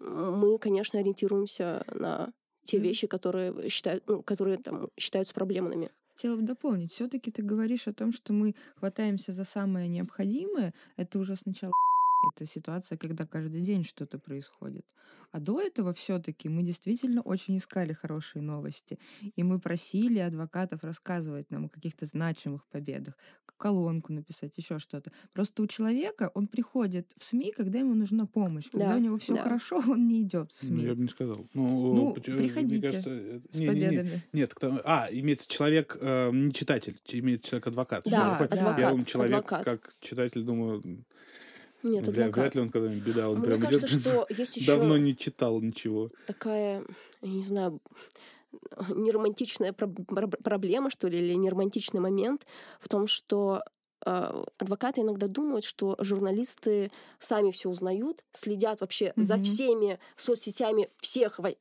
Speaker 3: мы, конечно, ориентируемся на те вещи, которые, считают, ну, которые там, считаются проблемными.
Speaker 4: Хотела бы дополнить. Все-таки ты говоришь о том, что мы хватаемся за самое необходимое. Это уже сначала это ситуация, когда каждый день что-то происходит. А до этого все-таки мы действительно очень искали хорошие новости. И мы просили адвокатов рассказывать нам о каких-то значимых победах, колонку написать, еще что-то. Просто у человека он приходит в СМИ, когда ему нужна помощь. Когда да, у него все да. хорошо, он не идет в СМИ.
Speaker 2: Ну, я бы не сказал.
Speaker 4: Ну, ну приходите кажется, э,
Speaker 2: с не, победами. Не, не, нет, кто, а, имеется человек, э, не читатель, имеется человек адвокат.
Speaker 3: Да, адвокат.
Speaker 2: Я человек, адвокат. как читатель, думаю, нет, Вряд, вряд ли он когда-нибудь беда. Он
Speaker 3: Мне прям кажется, идет, что есть еще
Speaker 2: давно не читал ничего.
Speaker 3: Такая, я не знаю, неромантичная проблема, что ли, или неромантичный момент в том, что адвокаты иногда думают, что журналисты сами все узнают, следят вообще mm-hmm. за всеми соцсетями всех э,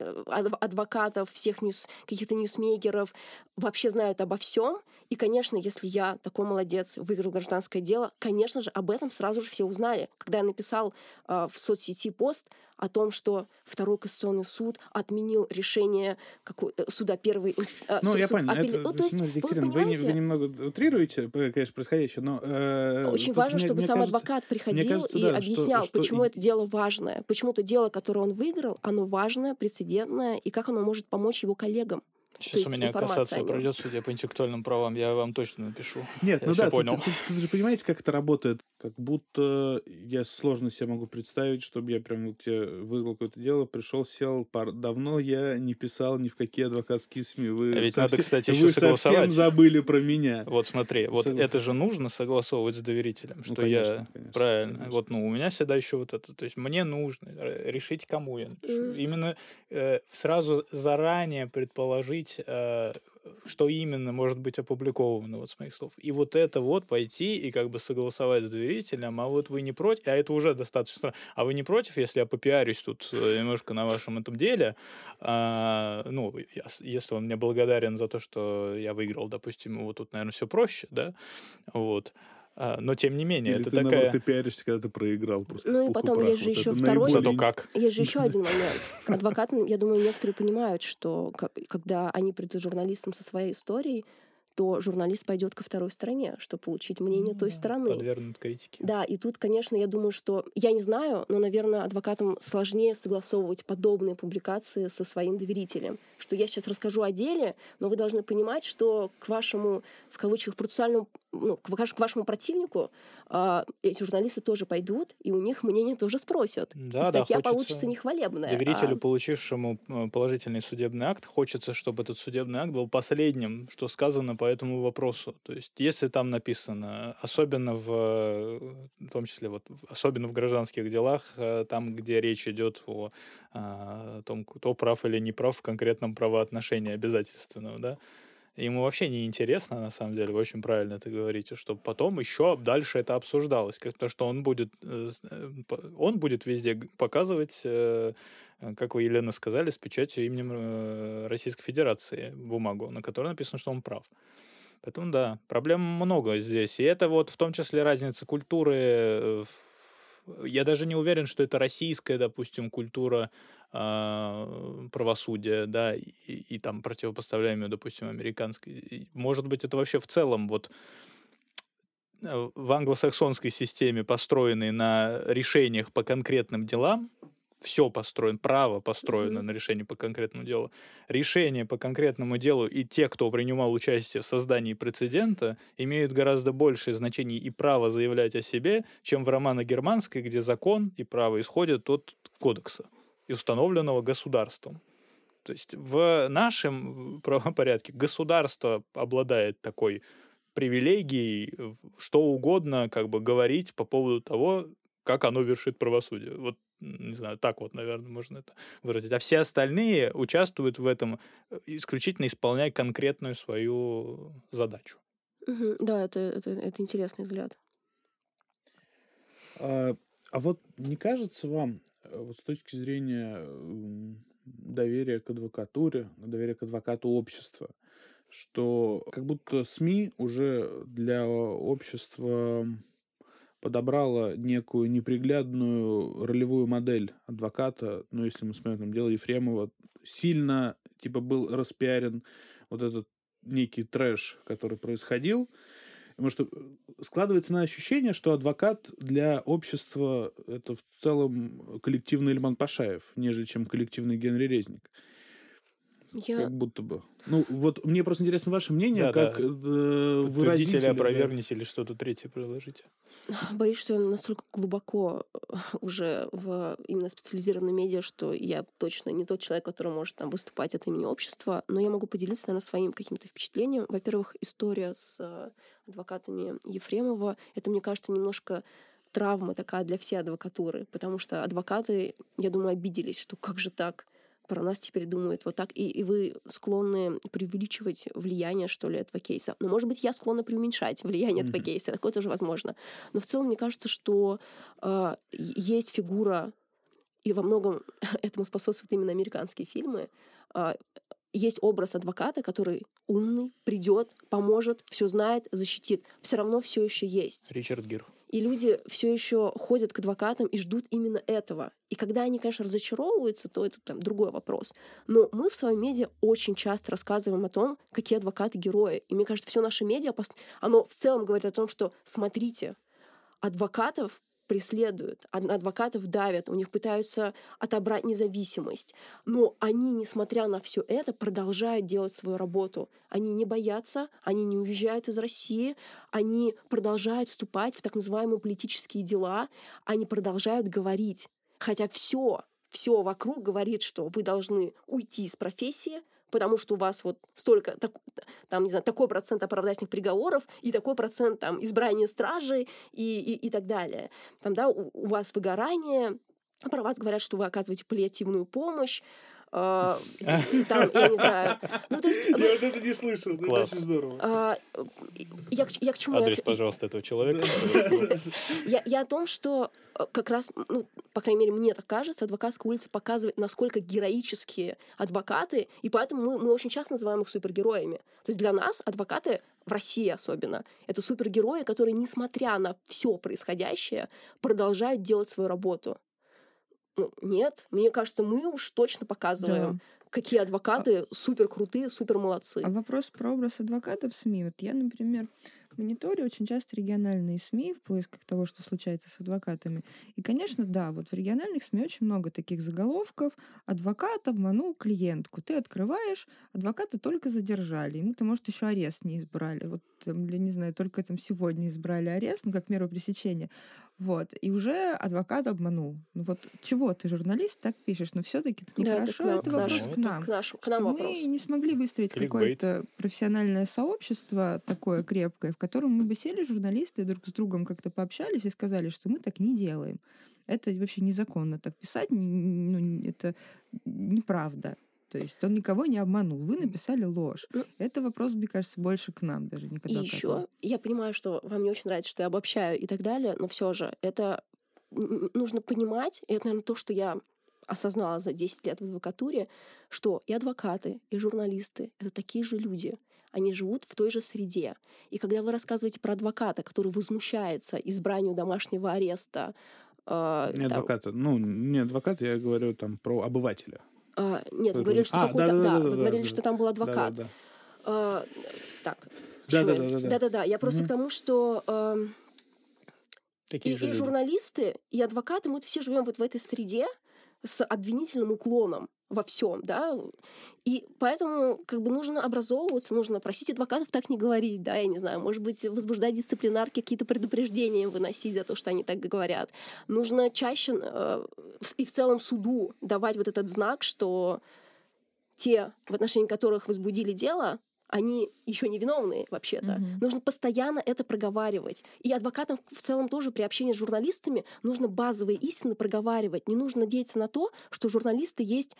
Speaker 3: адвокатов, всех news, каких-то ньюсмейкеров, вообще знают обо всем. И, конечно, если я такой молодец, выиграл гражданское дело, конечно же, об этом сразу же все узнали. Когда я написал э, в соцсети пост, о том, что Второй Конституционный суд отменил решение какой, э, суда первой инстанции.
Speaker 2: Ну, суд, я понял. Апелли... Это, ну, то есть, Екатерина, вы, вы, вы немного утрируете, конечно, происходящее, но...
Speaker 3: Э, Очень важно, мне, чтобы мне сам кажется, адвокат приходил кажется, и да, объяснял, что, почему что... это дело важное, почему то дело, которое он выиграл, оно важное, прецедентное, и как оно может помочь его коллегам.
Speaker 1: Сейчас у меня кассация пройдет, судя по интеллектуальным правам, я вам точно напишу.
Speaker 2: Нет,
Speaker 1: я
Speaker 2: ну да,
Speaker 1: понял.
Speaker 2: Тут, тут, тут же понимаете, как это работает? Как будто я сложно себе могу представить, чтобы я прям вот тебе выиграл какое-то дело, пришел, сел, пар... давно я не писал ни в какие адвокатские СМИ. Вы
Speaker 1: а ведь совсем, надо, кстати,
Speaker 2: еще вы согласовать. совсем забыли про меня.
Speaker 1: Вот смотри, вот Согла... это же нужно согласовывать с доверителем, ну, что ну, конечно, я... Конечно, Правильно. Конечно. Вот, ну, у меня всегда еще вот это, то есть мне нужно решить, кому я напишу. Именно э, сразу заранее предположить, э, что именно может быть опубликовано вот с моих слов. И вот это вот пойти и как бы согласовать с доверителем, а вот вы не против, а это уже достаточно а вы не против, если я попиарюсь тут э, немножко на вашем этом деле, а, ну, если он мне благодарен за то, что я выиграл, допустим, вот тут, наверное, все проще, да, вот, а, но тем не менее,
Speaker 2: Или
Speaker 1: это
Speaker 2: ты,
Speaker 1: такая... Наоборот,
Speaker 2: ты пиаришься, когда ты проиграл просто.
Speaker 3: Ну и потом есть же вот еще второй...
Speaker 1: Зато как.
Speaker 3: Есть же еще один момент. Адвокаты, я думаю, некоторые понимают, что когда они придут журналистам со своей историей, то журналист пойдет ко второй стороне, чтобы получить мнение ну, той стороны.
Speaker 1: Подвергнут критике.
Speaker 3: Да, и тут, конечно, я думаю, что я не знаю, но, наверное, адвокатам сложнее согласовывать подобные публикации со своим доверителем. Что я сейчас расскажу о деле, но вы должны понимать, что к вашему, в кавычках, процессуальному ну, к, к вашему противнику э, эти журналисты тоже пойдут, и у них мнение тоже спросят.
Speaker 1: Да,
Speaker 3: и статья да, получится нехвалебная.
Speaker 1: Доверителю, а... получившему э, положительный судебный акт, хочется, чтобы этот судебный акт был последним, что сказано по этому вопросу. То есть, если там написано, особенно в, в том числе, вот, особенно в гражданских делах, э, там, где речь идет о, о том, кто прав или не прав в конкретном правоотношении обязательственного, да, Ему вообще не интересно, на самом деле, вы очень правильно это говорите, чтобы потом еще дальше это обсуждалось. Как то, что он будет, э, э, он будет везде показывать, э, как вы, Елена, сказали, с печатью именем Российской Федерации бумагу, на которой написано, что он прав. Поэтому да, проблем много здесь. И это вот в том числе разница культуры в я даже не уверен, что это российская, допустим, культура э, правосудия, да, и, и там противопоставляемая, допустим, американской. Может быть, это вообще в целом вот э, в англосаксонской системе, построенной на решениях по конкретным делам, все построено, право построено mm-hmm. на решение по конкретному делу. Решение по конкретному делу и те, кто принимал участие в создании прецедента, имеют гораздо большее значение и право заявлять о себе, чем в романо-германской, где закон и право исходят от кодекса, установленного государством. То есть в нашем правопорядке государство обладает такой привилегией что угодно как бы говорить по поводу того, как оно вершит правосудие. Вот, не знаю, так вот, наверное, можно это выразить. А все остальные участвуют в этом, э, исключительно исполняя конкретную свою задачу.
Speaker 3: Да, это, это, это интересный взгляд.
Speaker 2: А, а вот не кажется вам, э, вот с точки зрения доверия к адвокатуре, доверия к адвокату общества, что как будто СМИ уже для общества подобрала некую неприглядную ролевую модель адвоката, ну, если мы смотрим там дело Ефремова, сильно, типа, был распиарен вот этот некий трэш, который происходил, Потому что э, складывается на ощущение, что адвокат для общества это в целом коллективный Ильман Пашаев, нежели чем коллективный Генри Резник.
Speaker 3: Я...
Speaker 2: Как будто бы. Ну, вот мне просто интересно ваше мнение,
Speaker 1: Да,
Speaker 2: как
Speaker 1: да.
Speaker 2: э,
Speaker 1: или
Speaker 2: да.
Speaker 1: опровергните, или что-то третье предложите.
Speaker 3: Боюсь, что я настолько глубоко э, уже в именно специализированном медиа, что я точно не тот человек, который может там выступать от имени общества, но я могу поделиться, наверное, своим каким-то впечатлением. Во-первых, история с э, адвокатами Ефремова, это, мне кажется, немножко травма такая для всей адвокатуры, потому что адвокаты, я думаю, обиделись, что как же так, про нас теперь думают вот так, и, и вы склонны преувеличивать влияние, что ли, этого кейса. Но, может быть, я склонна преуменьшать влияние этого
Speaker 2: Мгм.
Speaker 3: кейса, такое тоже возможно. Но в целом, мне кажется, что э, есть фигура, и во многом этому способствуют именно американские фильмы, а, есть образ адвоката, который умный, придет, поможет, все знает, защитит. Все равно все еще есть.
Speaker 1: Ричард Гир.
Speaker 3: И люди все еще ходят к адвокатам и ждут именно этого. И когда они, конечно, разочаровываются, то это там другой вопрос. Но мы в своем медиа очень часто рассказываем о том, какие адвокаты герои. И мне кажется, все наше медиа, оно в целом говорит о том, что смотрите, адвокатов преследуют, ад- адвокатов давят, у них пытаются отобрать независимость. Но они, несмотря на все это, продолжают делать свою работу. Они не боятся, они не уезжают из России, они продолжают вступать в так называемые политические дела, они продолжают говорить. Хотя все, все вокруг говорит, что вы должны уйти из профессии, потому что у вас вот столько, так- там, не знаю, такой процент оправдательных приговоров и такой процент там избрания стражей и, и, и так далее. Там, да, у, у вас выгорание, про вас говорят, что вы оказываете паллиативную помощь, там, я не знаю. Ну, то есть,
Speaker 2: Я вот это не слышал, это
Speaker 1: Класс.
Speaker 2: очень здорово.
Speaker 3: а, я, к- я к чему?
Speaker 1: Адрес, пожалуйста, этого человека.
Speaker 3: Я, я о том, что э, как раз, ну, по крайней мере, мне так кажется, адвокатская улица показывает, насколько героические адвокаты, и поэтому мы, мы очень часто называем их супергероями. То есть для нас адвокаты в России особенно, это супергерои, которые, несмотря на все происходящее, продолжают делать свою работу. Ну, нет, мне кажется, мы уж точно показываем,
Speaker 4: Да.
Speaker 3: какие адвокаты супер крутые, супер молодцы.
Speaker 4: А вопрос про образ адвоката в СМИ. Вот я, например, мониторю очень часто региональные СМИ в поисках того, что случается с адвокатами. И, конечно, да, вот в региональных СМИ очень много таких заголовков. Адвокат обманул клиентку. Ты открываешь, адвоката только задержали. Ему-то, может, еще арест не избрали. Вот, там, или, не знаю, только там сегодня избрали арест, ну, как меру пресечения. Вот. И уже адвокат обманул. Ну вот чего ты, журналист, так пишешь? Но все-таки это
Speaker 3: Да, это
Speaker 4: нехорошо,
Speaker 3: к нам,
Speaker 4: это вопрос к нам
Speaker 3: К, нашему, к нам
Speaker 4: что
Speaker 3: вопрос.
Speaker 4: мы не смогли выстроить какое-то профессиональное сообщество такое крепкое, в котором мы бы сели журналисты друг с другом как-то пообщались и сказали, что мы так не делаем. Это вообще незаконно так писать, ну, это неправда. То есть он никого не обманул. Вы написали ложь.
Speaker 3: Ну,
Speaker 4: Это вопрос, мне кажется, больше к нам даже, не к
Speaker 3: И еще я понимаю, что вам не очень нравится, что я обобщаю и так далее, но все же это нужно понимать, и это, наверное, то, что я осознала за 10 лет в адвокатуре, что и адвокаты, и журналисты — это такие же люди. Они живут в той же среде. И когда вы рассказываете про адвоката, который возмущается избранию домашнего ареста, э,
Speaker 2: Не
Speaker 3: там,
Speaker 2: адвоката. Ну, не адвоката, я говорю там про обывателя.
Speaker 3: А, нет, вы говорили, что
Speaker 2: А,
Speaker 3: какой-то, да,
Speaker 2: да-да-да-да-да,
Speaker 3: вы говорили,
Speaker 2: да.
Speaker 3: что там был адвокат. А, так.
Speaker 2: Да, да, да, да, да.
Speaker 3: Да-да-да. Я просто к тому, что и,
Speaker 1: Такие
Speaker 3: и
Speaker 1: люди.
Speaker 3: журналисты, и адвокаты, мы все живем вот в этой среде с обвинительным уклоном во всем, да, и поэтому как бы нужно образовываться, нужно просить адвокатов так не говорить, да, я не знаю, может быть, возбуждать дисциплинарки, какие-то предупреждения выносить за то, что они так говорят. Нужно чаще э, и в целом суду давать вот этот знак, что те, в отношении которых возбудили дело, они еще не виновные вообще-то.
Speaker 4: Мгм.
Speaker 3: Нужно постоянно это проговаривать. И адвокатам в целом тоже при общении с журналистами нужно базовые истины проговаривать. Не нужно надеяться на то, что журналисты есть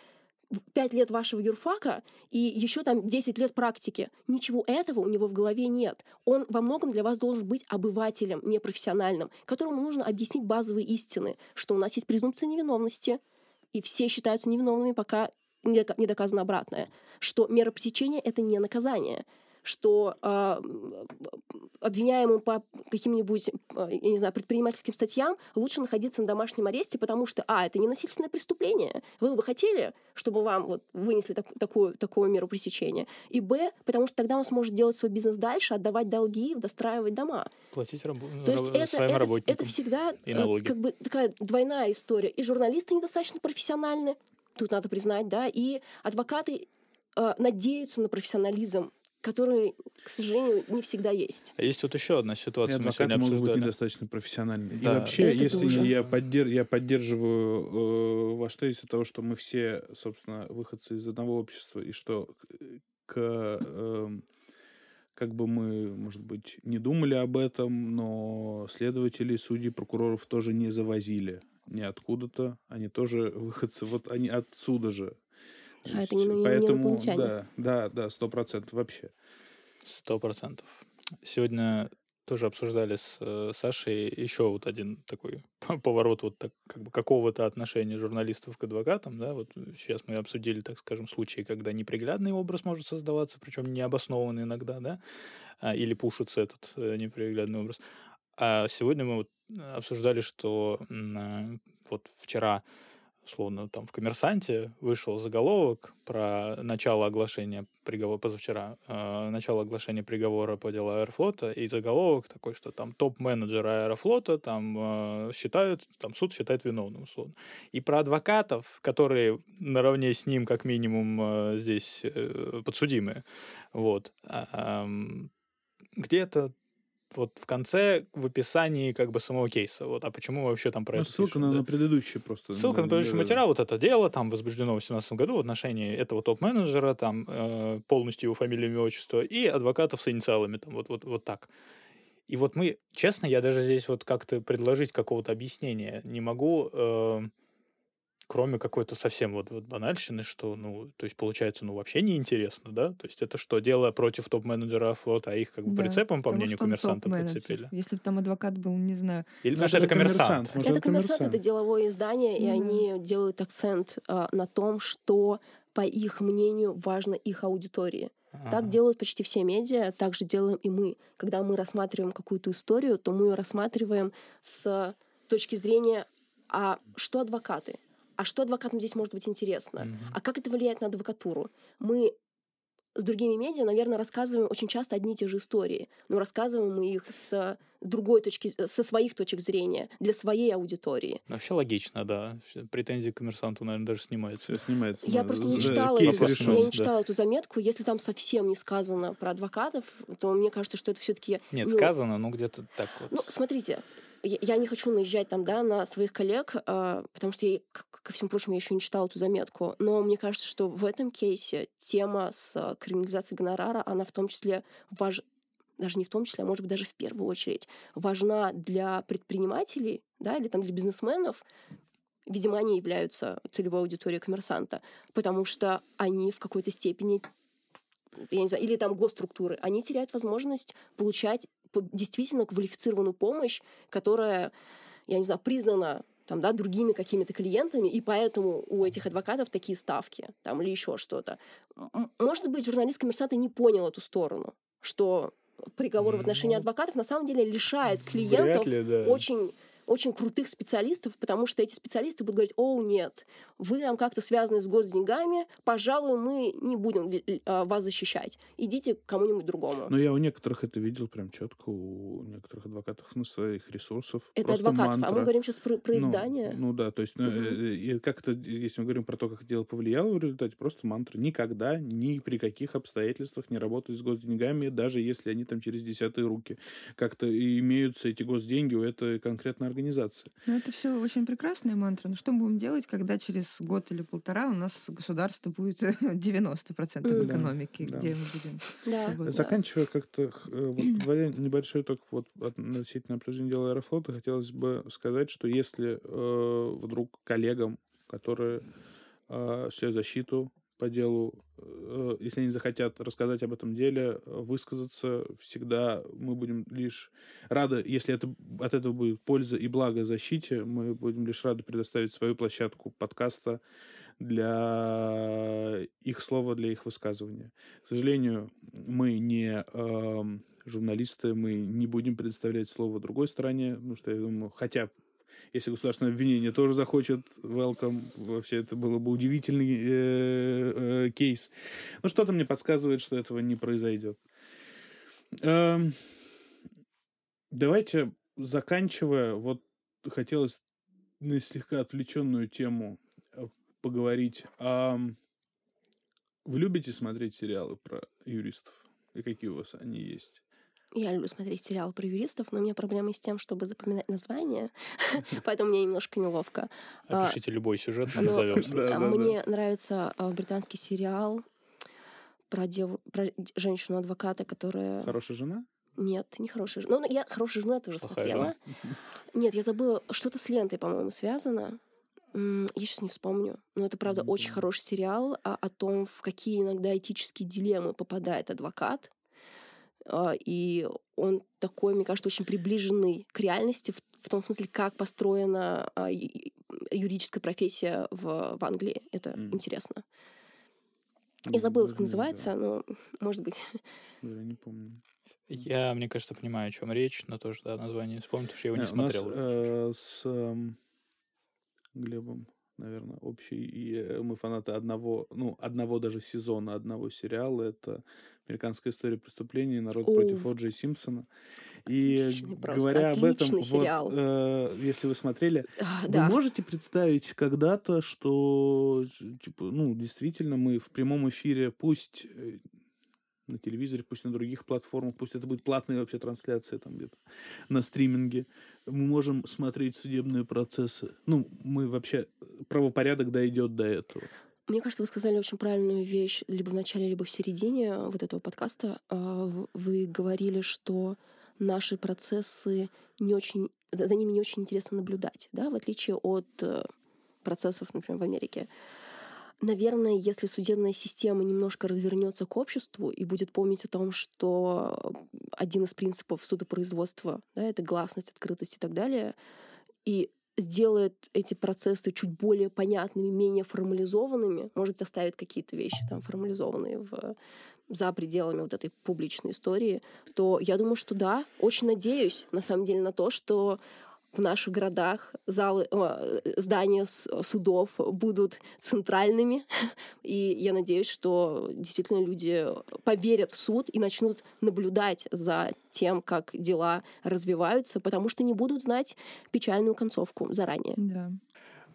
Speaker 3: пять лет вашего юрфака и еще там 10 лет практики. Ничего этого у него в голове нет. Он во многом для вас должен быть обывателем, непрофессиональным, которому нужно объяснить базовые истины, что у нас есть презумпция невиновности, и все считаются невиновными, пока не дока- не доказано обратное, что мера пресечения — это не наказание, что а, обвиняемым по каким-нибудь, а, я не знаю, предпринимательским статьям лучше находиться на домашнем аресте, потому что, а, это не насильственное преступление, вы бы хотели, чтобы вам вот вынесли так- такую, такую меру пресечения, и, б, потому что тогда он сможет делать свой бизнес дальше, отдавать долги, достраивать дома.
Speaker 1: Платить рабо-
Speaker 3: То есть
Speaker 1: раб-
Speaker 3: это,
Speaker 1: своим
Speaker 3: это,
Speaker 1: работникам.
Speaker 3: это всегда
Speaker 1: и
Speaker 3: э,
Speaker 1: налоги.
Speaker 3: как бы такая двойная история. И журналисты недостаточно профессиональны, тут надо признать, да, и адвокаты э, надеются на профессионализм, который, к сожалению, не всегда есть.
Speaker 1: А Есть вот еще одна
Speaker 2: И
Speaker 1: ситуация, мы
Speaker 2: адвокаты
Speaker 1: сегодня
Speaker 2: могут быть недостаточно профессиональны. И
Speaker 1: Да.
Speaker 2: вообще,
Speaker 3: Это
Speaker 2: если
Speaker 3: тоже.
Speaker 2: я, поддер- я поддерживаю э, ваш тезис о того, что мы все, собственно, выходцы из одного общества, и что к, эм, как бы мы, может быть, не думали об этом, но следователи, судьи, прокуроров тоже не завозили ни откуда-то. Они тоже выходцы, вот они отсюда же. То
Speaker 3: А
Speaker 2: есть,
Speaker 3: это не- не
Speaker 2: поэтому,
Speaker 3: инопланетяне.
Speaker 2: да, да, да, сто процентов вообще.
Speaker 1: Сто процентов. Сегодня тоже обсуждали с э, Сашей еще вот один такой поворот вот так, как бы какого-то отношения журналистов к адвокатам, да, вот сейчас мы обсудили, так скажем, случаи, когда неприглядный образ может создаваться, причем необоснованный иногда, да, а, или пушится этот э, неприглядный образ. А сегодня мы вот обсуждали, что а, вот вчера условно, там в «Коммерсанте» вышел заголовок про начало оглашения приговора, позавчера, э, начало оглашения приговора по делу Аэрофлота, и заголовок такой, что там топ-менеджера Аэрофлота там э, считают, там суд считает виновным, условно. И про адвокатов, которые наравне с ним, как минимум, э, здесь э, подсудимые, вот, а, ам, где-то вот в конце, в описании как бы самого кейса. Вот, а почему мы вообще там про
Speaker 2: Ну,
Speaker 1: это
Speaker 2: ссылка
Speaker 1: пишем,
Speaker 2: на,
Speaker 1: да?
Speaker 2: на предыдущий просто.
Speaker 1: Ссылка на
Speaker 2: Да,
Speaker 1: предыдущий
Speaker 2: да, да.
Speaker 1: материал, вот это дело, там возбуждено в 2018 году в отношении этого топ-менеджера, там э, полностью его фамилия, имя, отчество, и адвокатов с инициалами, там вот, вот, вот так. И вот мы, честно, я даже здесь вот как-то предложить какого-то объяснения не могу, э, кроме какой-то совсем вот, вот банальщины, что, ну, то есть, получается, ну, вообще неинтересно, да? То есть, это что, дело против топ-менеджера флота, а их как бы
Speaker 4: Да,
Speaker 1: прицепом, по мнению коммерсанта, прицепили?
Speaker 4: Если бы там адвокат был, не знаю,
Speaker 1: Или потому
Speaker 2: Ну,
Speaker 1: что это
Speaker 2: это
Speaker 1: коммерсант?
Speaker 2: коммерсант, может,
Speaker 3: это
Speaker 2: это
Speaker 3: коммерсант, это деловое издание, и
Speaker 4: Мгм.
Speaker 3: они делают акцент а, на том, что, по их мнению, важно их аудитории. Так
Speaker 1: Ага.
Speaker 3: делают почти все медиа, так же делаем и мы. Когда мы рассматриваем какую-то историю, то мы ее рассматриваем с точки зрения, а что адвокаты? А что адвокатам здесь может быть интересно?
Speaker 1: Мгм.
Speaker 3: А как это влияет на адвокатуру? Мы с другими медиа, наверное, рассказываем очень часто одни и те же истории, но рассказываем мы их с другой точки, со своих точек зрения, для своей аудитории.
Speaker 1: Ну, Вообще логично, да. Претензии к коммерсанту, наверное, даже снимаются.
Speaker 2: Снимается.
Speaker 3: Я
Speaker 2: ну,
Speaker 3: просто не читала, эту,
Speaker 2: решен.
Speaker 3: я не
Speaker 1: да.
Speaker 3: читала эту заметку. Если там совсем не сказано про адвокатов, то мне кажется, что это все-таки
Speaker 1: Нет,
Speaker 3: ну,
Speaker 1: сказано, ну где-то так вот.
Speaker 3: Ну, смотрите, я, не хочу наезжать там, да, на своих коллег, а, потому что я, ко всему прочему, я еще не читала эту заметку. Но мне кажется, что в этом кейсе тема с а, криминализацией гонорара, она в том числе важ... даже не в том числе, а может быть даже в первую очередь, важна для предпринимателей, да, или там для бизнесменов, видимо, они являются целевой аудиторией коммерсанта, потому что они в какой-то степени я не знаю, или там госструктуры, они теряют возможность получать по- действительно квалифицированную помощь, которая, я не знаю, признана там, да, другими какими-то клиентами, и поэтому у этих адвокатов такие ставки, там, или еще что-то. Может быть, журналист коммерсанта не понял эту сторону, что приговор в отношении
Speaker 1: Ну,
Speaker 3: адвокатов на самом деле лишает клиентов
Speaker 1: ли, да.
Speaker 3: очень очень крутых специалистов, потому что эти специалисты будут говорить, о, нет, вы там как-то связаны с госденьгами, пожалуй, мы не будем а, вас защищать. Идите к кому-нибудь другому.
Speaker 2: Но я у некоторых это видел прям четко, у некоторых адвокатов на своих ресурсов.
Speaker 3: Это адвокатов, а мы
Speaker 2: мантра.
Speaker 3: говорим сейчас про, про
Speaker 2: Ну,
Speaker 3: издание.
Speaker 2: Ну, да, то есть, ну,
Speaker 3: Мгм.
Speaker 2: э, и как-то, если мы говорим про то, как дело повлияло в результате, просто мантра. Никогда, ни при каких обстоятельствах не работать с госденьгами, даже если они там через десятые руки как-то имеются эти госденьги у этой конкретной организации. Организации.
Speaker 4: Ну, это все очень прекрасная мантра. Но что мы будем делать, когда через год или полтора у нас государство будет 90%
Speaker 3: Мгм.
Speaker 4: экономики,
Speaker 2: Да,
Speaker 4: где мы будем?
Speaker 3: Да.
Speaker 2: Заканчивая как-то, э, вот, подводя небольшой итог вот, относительно обсуждения дела Аэрофлота, хотелось бы сказать, что если э, вдруг коллегам, которые э, осуществляют защиту по делу, э, если они захотят рассказать об этом деле, э, высказаться, всегда мы будем лишь рады, если это, от этого будет польза и благо защите, мы будем лишь рады предоставить свою площадку подкаста для их слова, для их высказывания. К сожалению, мы не эм, журналисты, мы не будем предоставлять слово другой стороне, потому что, я думаю, хотя если государственное обвинение тоже захочет, welcome, вообще это было бы удивительный э, э, кейс. Но что-то мне подсказывает, что этого не произойдет. Эм, давайте, заканчивая, вот хотелось на слегка отвлеченную тему э, поговорить. А вы любите смотреть сериалы про юристов? И какие у вас они есть?
Speaker 3: Я люблю смотреть сериалы про юристов, но у меня проблемы с тем, чтобы запоминать названия, поэтому мне немножко неловко. А,
Speaker 1: Опишите любой сюжет, мы назовем
Speaker 3: а. Мне нравится а, британский сериал про, дев... про женщину-адвоката, которая...
Speaker 2: Хорошая жена?
Speaker 3: Нет, не хорошая жена. Ну, я хорошую жену я тоже
Speaker 1: Плохая
Speaker 3: смотрела. Нет, я забыла, что-то с лентой, по-моему, связано. Я сейчас не вспомню. Но это, правда, очень хороший сериал о, о том, в какие иногда этические дилеммы попадает адвокат. А, И он такой, мне кажется, очень приближенный к реальности в, в том смысле, как построена а, юридическая профессия в, в Англии. Это
Speaker 2: М.
Speaker 3: интересно. Я забыла, как
Speaker 2: Даже не
Speaker 3: называется, но, может быть.
Speaker 2: Я не помню.
Speaker 1: Я, мне кажется, понимаю, о чем речь, но тоже да, название вспомнить, потому что я его
Speaker 2: Не,
Speaker 1: не
Speaker 2: у нас,
Speaker 1: смотрел.
Speaker 2: э, с эм, Глебом, наверное, общий. И э, мы фанаты одного, ну, одного даже сезона, одного сериала. Это «Американская история преступлений. Народ
Speaker 3: О.
Speaker 2: против О'Джей Симпсона». И
Speaker 3: Отличный
Speaker 2: говоря об этом, вот, э, если вы смотрели,
Speaker 3: А,
Speaker 2: Вы
Speaker 3: да.
Speaker 2: можете представить когда-то, что типа, ну, действительно мы в прямом эфире, пусть э, на телевизоре, пусть на других платформах, пусть это будет платная вообще трансляция там где-то на стриминге, мы можем смотреть судебные процессы. Ну, мы вообще правопорядок дойдет до этого.
Speaker 3: Мне кажется, вы сказали очень правильную вещь либо в начале, либо в середине вот этого подкаста. А, Вы говорили, что наши процессы не очень, за за ними не очень интересно наблюдать, да, в отличие от э, процессов, например, в Америке. Наверное, если судебная система немножко развернется к обществу и будет помнить о том, что один из принципов судопроизводства да, это гласность, открытость и так далее, и сделает эти процессы чуть более понятными, менее формализованными, может быть, оставит какие-то вещи там формализованные в, за пределами вот этой публичной истории, то я думаю, что да, очень надеюсь, на самом деле, на то, что в наших городах залы, э, здания с- судов будут центральными, и я надеюсь, что действительно люди поверят в суд и начнут наблюдать за тем, как дела развиваются, потому что не будут знать печальную концовку заранее.
Speaker 4: Да.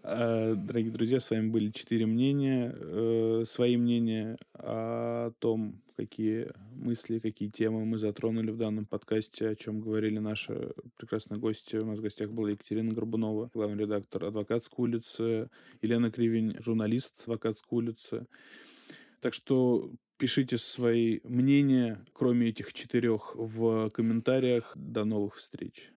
Speaker 2: Э, Дорогие друзья, с вами были четыре мнения. Э, Свои мнения о том, какие мысли, какие темы мы затронули в данном подкасте, о чем говорили наши прекрасные гости. У нас в гостях была Екатерина Горбунова, главный редактор «Адвокатской улицы», Елена Кривень, журналист «Адвокатской улицы». Так что пишите свои мнения, кроме этих четырех, в комментариях. До новых встреч.